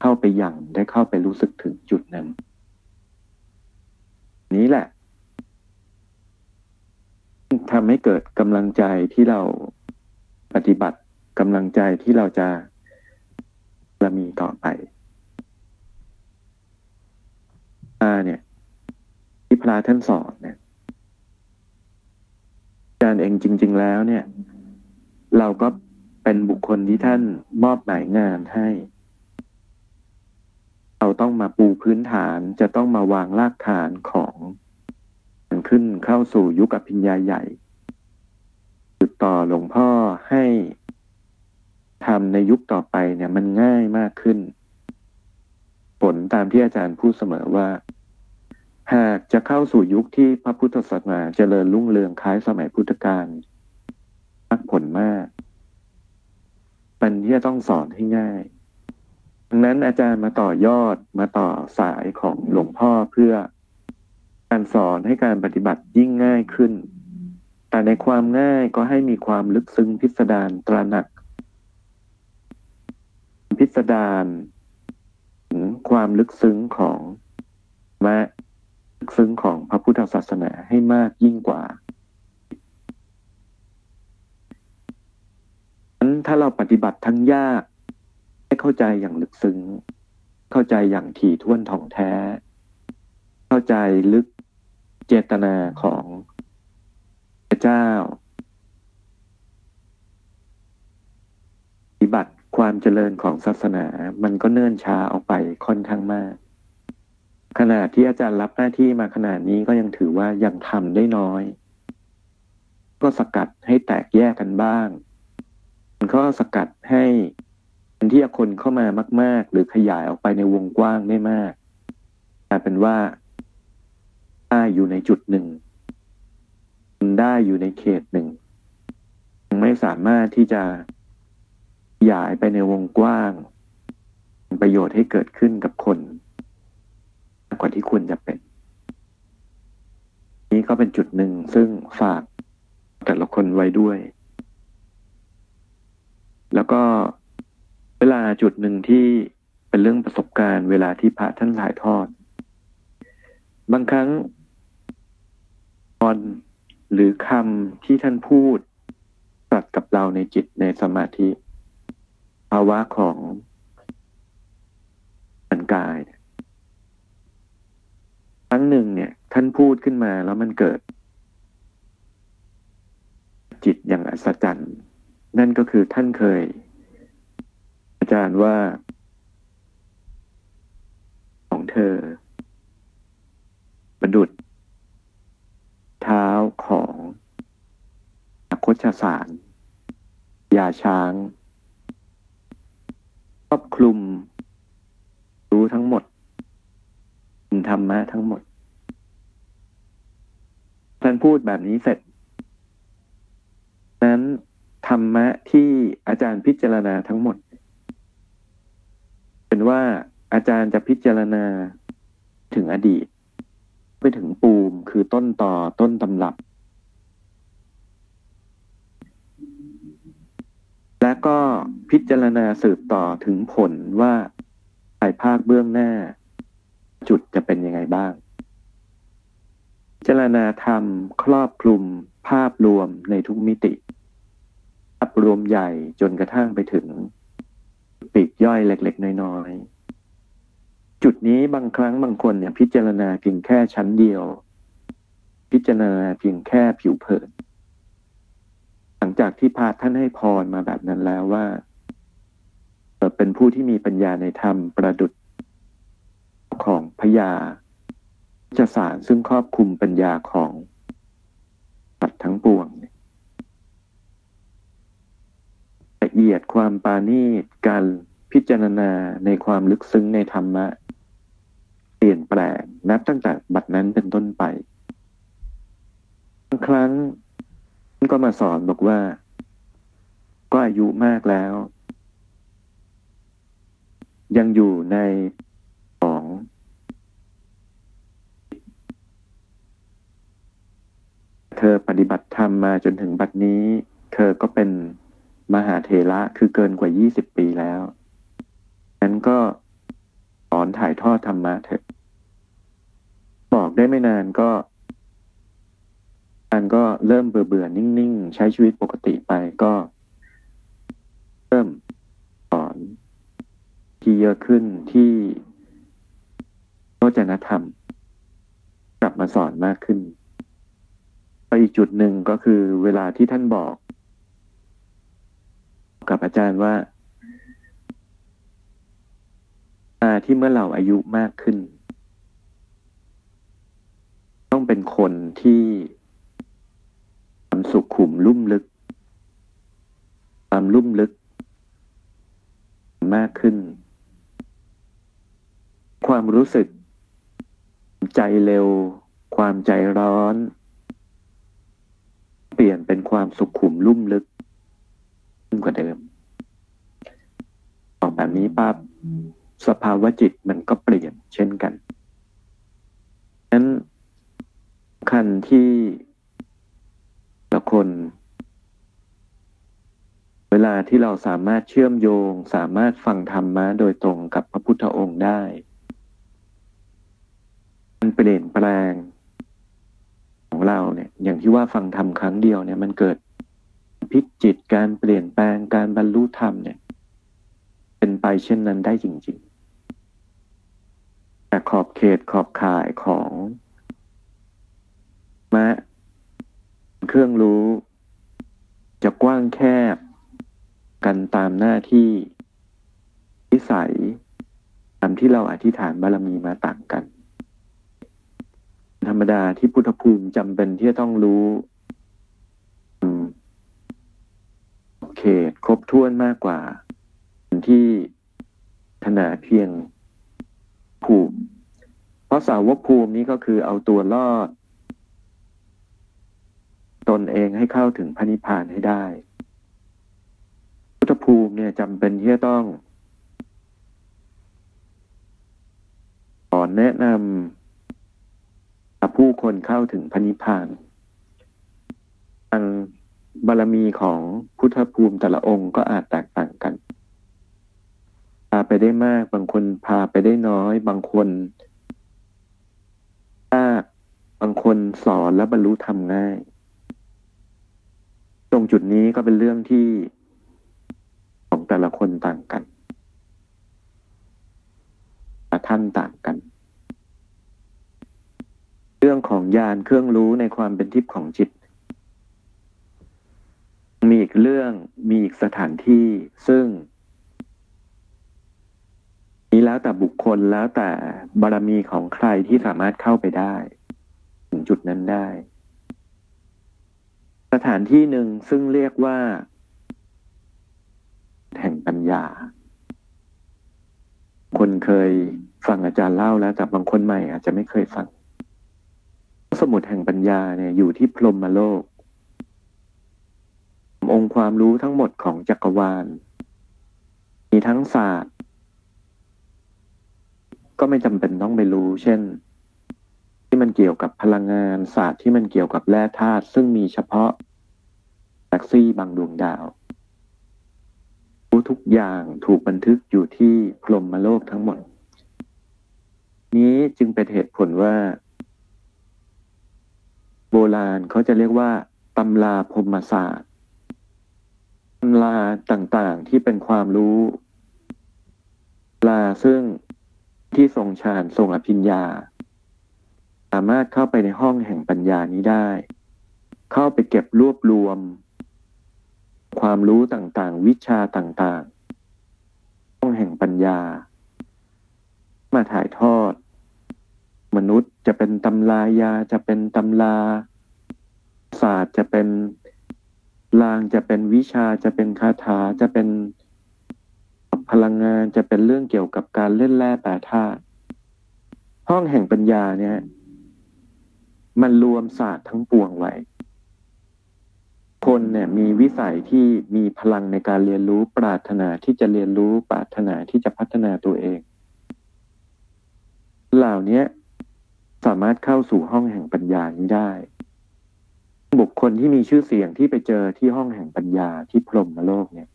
เข้าไปอย่างได้เข้าไปรู้สึกถึงจุดนั้น นี้แหละทำให้เกิดกำลังใจที่เราปฏิบัติกำลังใจที่เราจะละมีต่อไปอาเนี่ยที่พระท่านสอนเนี่ยอาจารย์เองจริง ๆ แล้วเนี่ย เราก็เป็นบุคคลที่ท่านมอบหมายงานให้ เราต้องมาปูพื้นฐานจะต้องมาวางรากฐานของมันขึ้นเข้าสู่ยุคอภิญญาใหญ่ติดต่อหลวงพ่อให้ทำในยุคต่อไปเนี่ยมันง่ายมากขึ้น ผลตามที่อาจารย์พูดเสมอว่า หากจะเข้าสู่ยุคที่พระพุทธศาสนาเจริญรุ่งเรืองคล้ายสมัยพุทธกาลมากผลมากมันที่จะต้องสอนให้ง่ายดังนั้นอาจารย์มาต่อยอดมาต่อสายของหลวงพ่อเพื่อการสอนให้การปฏิบัติยิ่งง่ายขึ้น แต่ในความง่ายก็ให้มีความลึกซึ้งพิสดารตระหนัก พิสดาร ความลึกซึ้งของแมะลึกซึ้งของพระพุทธศาสนาให้มากยิ่งกว่าถ้าเราปฏิบัติทั้งยากให้เข้าใจอย่างลึกซึ้ง เข้าใจอย่างถี่ถ้วนท่องแท้ เข้าใจลึกเจตนาของพระเจ้าปฏิบัติ ความเจริญของศาสนา มันก็เนิ่นช้าออกไปค่อนข้างมากขณะที่อาจารย์รับหน้าที่มาขนาดนี้ก็ยังถือว่ายังทำได้น้อย ก็สกัดให้แตกแยกกันบ้างมันก็สกัดให้ที่คนเข้ามามาก ๆ หรือขยายออกไปในวงกว้างได้มากกลายเป็นว่าได้อยู่ในจุดหนึ่ง ได้อยู่ในเขตหนึ่ง ไม่สามารถที่จะ ขยายไปในวงกว้าง ประโยชน์ให้เกิดขึ้นกับคน กว่าที่ควรจะเป็น นี้ก็เป็นจุดหนึ่งซึ่งฝากแต่ละคนไว้ด้วย แล้วก็เวลาจุดหนึ่งที่เป็นเรื่องประสบการณ์เวลาที่พระท่านถ่ายทอด บางครั้งตอนหรือคำที่ท่านพูดตัดกับเราในจิตในสมาธิ ภาวะของมันกาย ครั้งหนึ่งเนี่ย ท่านพูดขึ้นมาแล้วมันเกิด จิตอย่างอัศจรรย์นั่นก็คือท่านเคย อาจารย์ว่าของเธอประดุดเท้าของอคชสารยาช้าง ครอบคลุม รู้ทั้งหมดธรรมะทั้งหมดแสย์พูดแบบนี้เสร็จ นั้นธรรมะที่อาจารย์พิจารณาทั้งหมด เป็นว่าอาจารย์จะพิจารณาถึงอดีต ไปถึงปูมคือต้นต่อต้นตำรับ และก็พิจารณาสืบต่อถึงผลว่าภายภาคเบื้องหน้า จุดจะเป็นยังไงบ้าง พิจารณาธรรมครอบคลุมภาพรวมในทุกมิติ ภาพรวมใหญ่จนกระทั่งไปถึงปีกย่อยเล็ก ๆ น้อยๆ จุดนี้บางครั้งบางคนเนี่ยพิจารณาเพียงแค่ชั้นเดียว พิจารณาเพียงแค่ผิวเผิน หลังจากที่พาท่านให้พรมาแบบนั้นแล้วว่าเป็นผู้ที่มีปัญญาในธรรมประดุดของพญาจะสารซึ่งครอบคุมปัญญาของปัดทั้งปวงละเอียดความปาณีตการพิจารณาในความลึกซึ้งในธรรมะ เปลี่ยนแปลงนับตั้งแต่บัดนั้นเป็นต้นไปบางครั้ง ก็มาสอนบอกว่า ก็อายุมากแล้ว ยังอยู่ในของเธอปฏิบัติธรรมมาจนถึงบัดนี้ เธอก็เป็นมหาเทระคือเกินกว่า20ปีแล้วนั้นก็สอนถ่ายทอดธรรมะเถอะบอกได้ไม่นานก็ อันก็เริ่มเบื่อเบื่อนิ่งๆ ใช้ชีวิตปกติไปก็ เริ่มสอนที่เยอะขึ้นที่โจนธรรม กลับมาสอนมากขึ้น ไปอีกจุดหนึ่งก็คือเวลาที่ท่านบอก กับอาจารย์ว่าที่เมื่อเราอายุมากขึ้น ต้องเป็นคนที่ ความสุขขุมลุ่มลึก ความลุ่มลึก มากขึ้น ความรู้สึก ใจเร็ว ความใจร้อน เปลี่ยนเป็นความสุขขุมลุ่มลึกขึ้นกว่าเดิมออกแบบนี้ปั๊บสภาวะจิตมันก็เปลี่ยนเช่นกันนั้นคันที่ ละคน เวลาที่เราสามารถเชื่อมโยง สามารถฟังธรรมะโดยตรงกับพระพุทธองค์ได้มันเปลี่ยนแปลง ของเราเนี่ยอย่างที่ว่าฟังธรรมครั้งเดียวเนี่ยมันเกิดพิจิตการเปลี่ยนแปลงการบรรลุธรรมเนี่ย เป็นไปเช่นนั้นได้จริง ๆ แต่ขอบเขตขอบข่ายของมะ เครื่องรู้ จะกว้างแคบ กันตามหน้าที่วิสัยตามที่เราอธิษฐานบารมีมาต่างกัน ธรรมดาที่พุทธภูมิจำเป็นที่จะต้องรู้เขตครบถ้วนมากกว่าที่ขนาดเพียงภูมิ เพราะสาวกภูมินี้ก็คือเอาตัวรอด ตนเองให้เข้าถึงพระนิพพานให้ได้ พุทธภูมิเนี่ยจำเป็นที่จะต้องสอนแนะนำผู้คนเข้าถึงพระนิพพานทางบารมีของพุทธภูมิแต่ละองค์ก็อาจแตกต่างกัน พาไปได้มากบางคนพาไปได้น้อย บางคนยากบางคนสอนและบรรลุทำง่าย ตรงจุดนี้ก็เป็นเรื่องที่ของแต่ละคนต่างกันแต่ท่านต่างกัน เรื่องของญาณเครื่องรู้ในความเป็นทิพย์ของจิต มีอีกเรื่องมีอีกสถานที่ซึ่งนี้แล้วแต่บุคคลแล้วแต่บารมีของใครที่สามารถเข้าไปได้ ถึงจุดนั้นได้ สถานที่หนึ่งซึ่งเรียกว่า แห่งปัญญา คนเคยฟังอาจารย์เล่าแล้ว แต่บางคนใหม่อาจจะไม่เคยฟัง สมุดแห่งปัญญาเนี่ยอยู่ที่พรหมโลก องค์ความรู้ทั้งหมดของจักรวาล มีทั้งศาสตร์ ก็ไม่จำเป็นต้องไปรู้ เช่น ที่มันเกี่ยวกับพลังงานศาสตร์ที่มันเกี่ยวกับแร่ธาตุซึ่งมีเฉพาะแท็กซี่บางดวงดาวรู้ทุกอย่างถูกบันทึกอยู่ที่พรหมโลกทั้งหมด นี้จึงเป็นเหตุผลว่า โบราณเขาจะเรียกว่าตำราพรหมศาสตร์ตำราต่างๆที่เป็นความรู้ลาซึ่งที่ทรงฌานทรงอภิญญา สามารถเข้าไปในห้องแห่งปัญญานี้ได้ เข้าไปเก็บรวบรวม ความรู้ต่างๆ วิชาต่างๆต้องแห่งปัญญา มาถ่ายทอด มนุษย์จะเป็นตำรายาจะเป็นตำราศาสตร์จะเป็นลางจะเป็นวิชาจะเป็นคาถาจะเป็นพลังงานจะเป็นเรื่องเกี่ยวกับการเล่นแร่แปรธาตุห้องแห่งปัญญาเนี่ย มันรวมศาสตร์ทั้งปวงไว้ คนเนี่ยมีวิสัยที่มีพลังในการเรียนรู้ปรารถนาที่จะเรียนรู้ปรารถนาที่จะพัฒนาตัวเอง เหล่านี้สามารถเข้าสู่ห้องแห่งปัญญานี้ได้ บุคคลที่มีชื่อเสียงที่ไปเจอที่ห้องแห่งปัญญาที่พรหมโลกเนี่ย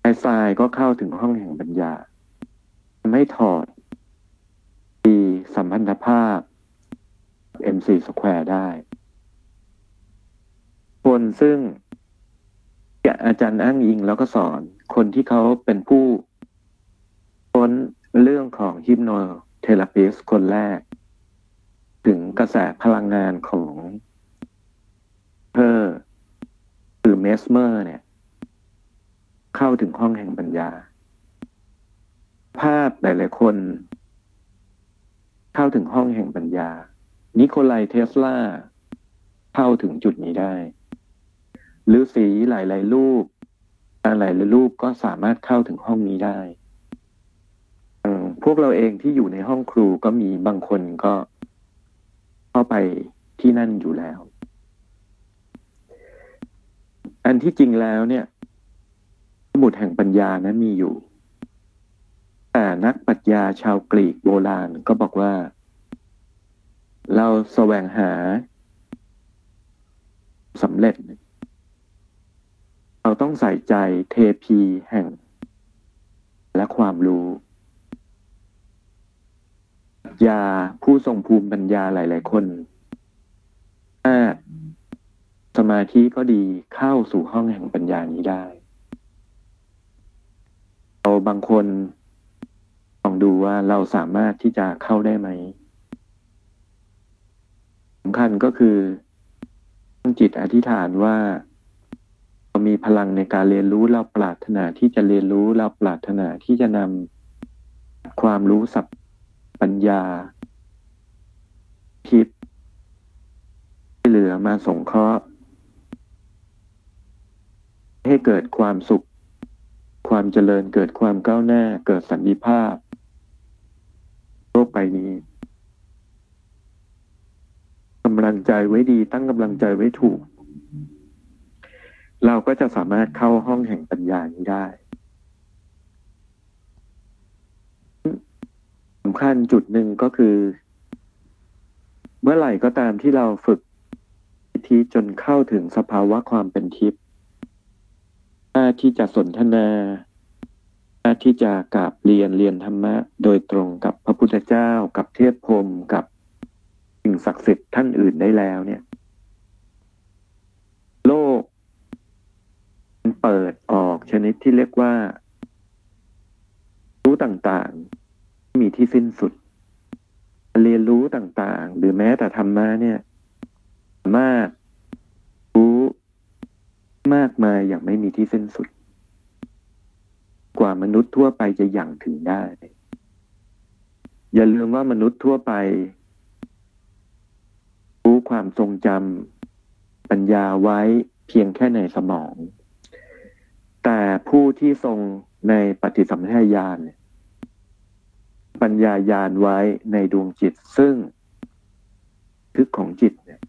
ไอซายก็เข้าถึงห้องแห่งปัญญา ไม่ถอดดีสัมพันธภาพ MC Square ได้คนซึ่งอาจารย์อ้างอิงแล้วก็สอน คนที่เขาเป็นผู้ค้นเรื่องของฮิปโนเทเลปิสคนแรก ถึงกระแสพลังงานของเพอร์หรือเมสเมอร์เนี่ย เข้าถึงห้องแห่งปัญญา ภาพหลายๆคน เข้าถึงห้องแห่งปัญญา นิโคลัยเทสลาเข้าถึงจุดนี้ได้หรือสีหลาย ๆ รูปหลายๆรูปก็สามารถเข้าถึงห้องนี้ได้พวกเราเองที่อยู่ในห้องครูก็มีบางคนก็เข้าไปที่นั่นอยู่แล้ว อันที่จริงแล้วเนี่ย สมุดแห่งปัญญานั้นมีอยู่ แต่นักปรัชญาชาวกรีกโบราณก็บอกว่า เราแสวงหาสำเร็จ เราต้องใส่ใจเทพีแห่ง และความรู้ยาผู้ทรงภูมิปัญญาหลาย ๆ คนถ้าสมาธิก็ดีเข้าสู่ห้องแห่งปัญญานี้ได้ เราบางคนลองดูว่าเราสามารถที่จะเข้าได้ไหม สำคัญก็คือตั้งจิตอธิษฐานว่าเรามีพลังในการเรียนรู้เราปรารถนาที่จะเรียนรู้เราปรารถนาที่จะนำความรู้สัพปัญญาทิพที่เหลือมาสงเคราะห์ให้เกิดความสุข ความเจริญเกิดความก้าวหน้า เกิดสันติภาพ โลกใบนี้ กำลังใจไว้ดี ตั้งกำลังใจไว้ถูก เราก็จะสามารถเข้าห้องแห่งปัญญานี้ได้สำคัญจุดหนึ่งก็คือ เมื่อไหร่ก็ตามที่เราฝึกทิจนเข้าถึงสภาวะความเป็นทิพย์หน้าที่จะสนทนาหน้าที่จะกราบเรียนเรียนธรรมะ โดยตรงกับพระพุทธเจ้ากับเทพพรมกับ สิ่งศักดิ์สิทธิ์ท่านอื่นได้แล้วเนี่ย โลกเปิดออกชนิดที่เรียกว่า รู้ต่างๆ มีที่สิ้นสุด เรียนรู้ต่างๆ หรือแม้แต่ธรรมะเนี่ยสามารถรู้มากมายอย่างไม่มีที่สิ้นสุด กว่ามนุษย์ทั่วไปจะอย่างถึงได้ อย่าลืมว่ามนุษย์ทั่วไป ความทรงจำปัญญาไว้เพียงแค่ในสมอง แต่ผู้ที่ทรงในปฏิสัมพิทญาณปัญญายาณไว้ในดวงจิต ซึ่งทึกของจิตเนี่ย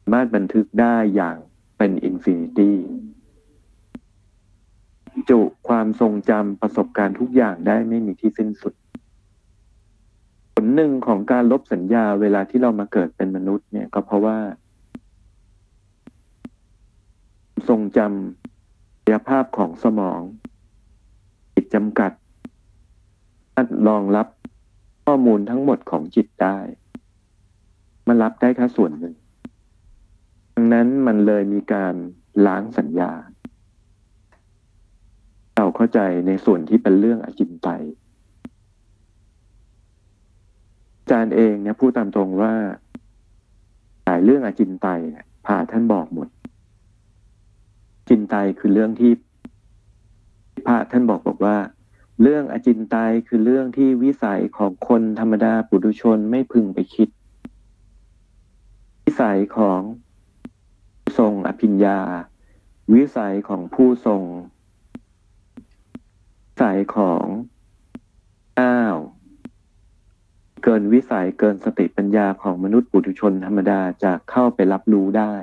สามารถบันทึกได้อย่างเป็น infinity จุความทรงจำประสบการณ์ทุกอย่างได้ไม่มีที่สิ้นสุด ผลหนึ่งของการลบสัญญาเวลาที่เรามาเกิดเป็นมนุษย์เนี่ยก็เพราะว่า ทรงจำศักยภาพของสมองจิตจำกัดรองรับข้อมูลทั้งหมดของจิตได้มันรับได้แค่ส่วนหนึ่ง ดังนั้นมันเลยมีการล้างสัญญา เราเข้าใจในส่วนที่เป็นเรื่องอจินไตยอา จารย์เองเนี่ยพูดตามตรงว่าหลายเรื่องอจินไตยเนี่ยพาท่านบอกหมด จินไตยคือเรื่องที่พระท่านบอกบอกว่า เรื่องอจินไตยคือเรื่องที่วิสัยของคนธรรมดาปุถุชนไม่พึงไปคิด วิสัยของทรงอภิญญา วิสัยของผู้ทรงวิสัยของอ้าว เกินวิสัยเกินสติปัญญาของมนุษย์ปุถุชนธรรมดาจะเข้าไปรับรู้ได้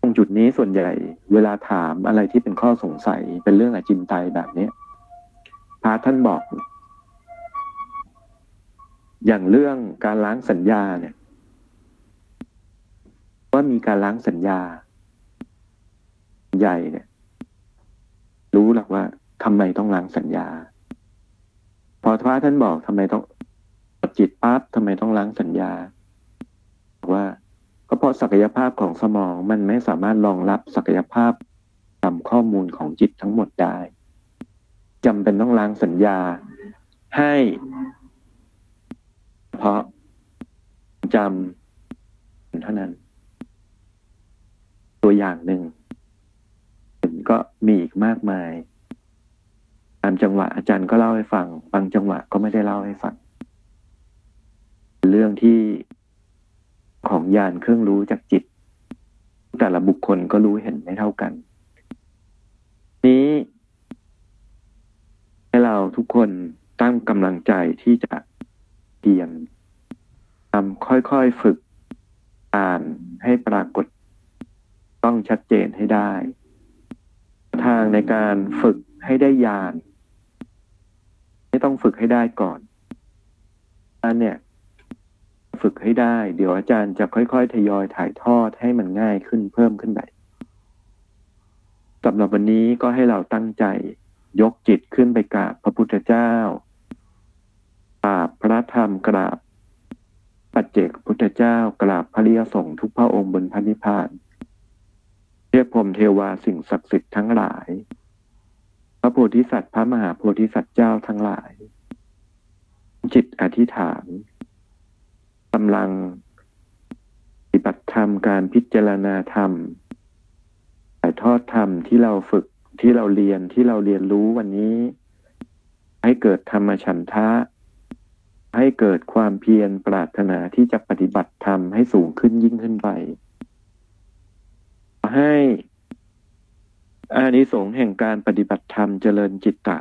ตรงจุดนี้ส่วนใหญ่ เวลาถามอะไรที่เป็นข้อสงสัยเป็นเรื่องอจินไตยแบบนี้พระท่านบอก อย่างเรื่องการล้างสัญญาเนี่ย ว่ามีการล้างสัญญา ใหญ่เนี่ย รู้หรอกว่าทำไมต้องล้างสัญญา อพระท่านบอกทำไมต้องจิตปั๊บทำไมต้องล้างสัญญา ว่าก็เพราะศักยภาพของสมองมันไม่สามารถรองรับศักยภาพทำข้อมูลของจิตทั้งหมดได้จำเป็นต้องล้างสัญญา ให้เพราะจำเท่านั้น ตัวอย่างหนึ่งก็มีอีกมากมายามจังหวะอาจารย์ก็เล่าให้ฟัง บางจังหวะก็ไม่ได้เล่าให้ฟัง เรื่องที่ของยานเครื่องรู้จากจิต แต่ละบุคคลก็รู้เห็นไม่เท่ากัน นี้ ให้เราทุกคนตั้งกำลังใจที่จะเพียรทำค่อยๆฝึกอ่านให้ปรากฏต้องชัดเจนให้ได้ ทางในการฝึกให้ได้ยาน ไม่ต้องฝึกให้ได้ก่อนอันเนี่ย ฝึกให้ได้ เดี๋ยวอาจารย์จะค่อยๆ ทยอยถ่ายทอดให้มันง่ายขึ้นเพิ่มขึ้นไปสำหรับวันนี้ก็ให้เราตั้งใจยกจิตขึ้นไปกราบพระพุทธเจ้ากราบพระธรรมกราบปัจเจกพุทธเจ้ากราบพระริยสงฆ์ทุกพระองค์บนพระนิพพานเรียกพรมเทวาสิ่งศักดิ์สิทธิ์ทั้งหลาย ระโพธิสัตว์พระมหาโพธิสัตว์เจ้าทั้งหลาย จิตอธิษฐานกำลังปฏิบัติธรรมการพิจารณาธรรมถ่ายทอดธรรมที่เราฝึกที่เราเรียนที่เราเรียนรู้วันนี้ ให้เกิดธรรมฉันทะ ให้เกิดความเพียรปรารถนาที่จะปฏิบัติธรรมให้สูงขึ้นยิ่งขึ้นไปให้ อานิสงส์แห่งการปฏิบัติธรรมเจริญจิตตะ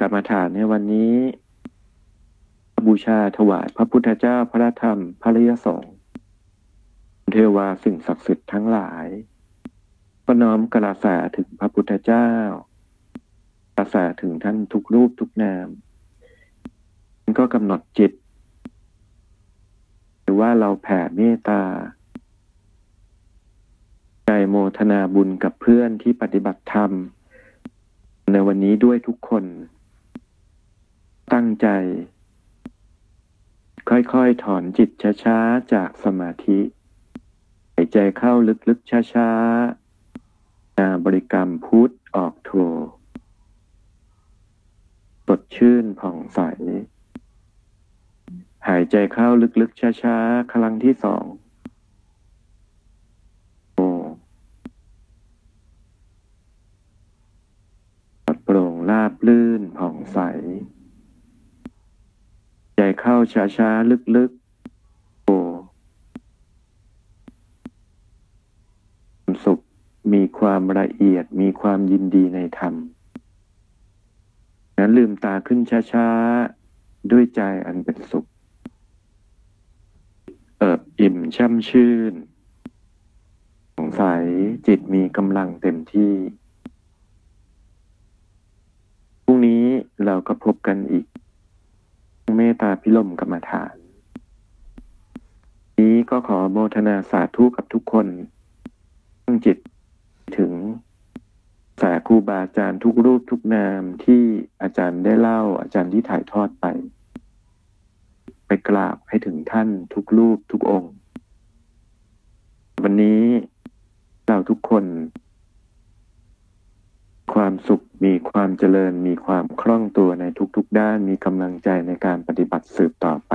กรรมฐานในวันนี้ บูชาถวายพระพุทธเจ้าพระธรรมพระริยสงฆ์เทวาสิ่งศักดิ์สิทธิ์ทั้งหลาย ประน้อมกระแสถึงพระพุทธเจ้ากระแสถึงท่านทุกรูปทุกนาม ก็กำหนดจิต หรือว่าเราแผ่เมตตา โมทนาบุญกับเพื่อนที่ปฏิบัติธรรม ในวันนี้ด้วยทุกคน ตั้งใจ ค่อยๆ ถอนจิตช้าๆ จากสมาธิ หายใจเข้าลึกๆ ช้าๆนาบริกรรมพุทธออกโทสดชื่นผ่องใส หายใจเข้าลึกๆ ช้าๆ ครั้งที่สอง ร่าบลื่นผ่องใส ใจเข้าช้าๆ ลึกๆ โอ้ความสุขมีความละเอียดมีความยินดีในธรรม นั้นลืมตาขึ้นช้าด้วยใจอันเป็นสุข เอิบอิ่มช่ำชื่นสงสัยจิตมีกำลังเต็มที่ พรุ่ง นี้เราก็พบกันอีก เมตตาพิลมกรรมฐาน นี้ก็ขอโมทนาสาธุกับทุกคนตั้งจิตถึงสาครูบาอาจารย์ทุกรูปทุกนามที่อาจารย์ได้เล่า อาจารย์ที่ถ่ายทอดไป ไปกราบให้ถึงท่านทุกรูปทุกองค์ วันนี้เราทุกคน ความสุข มีความเจริญ มีความคล่องตัวในทุกๆด้าน มีกำลังใจในการปฏิบัติสืบต่อไป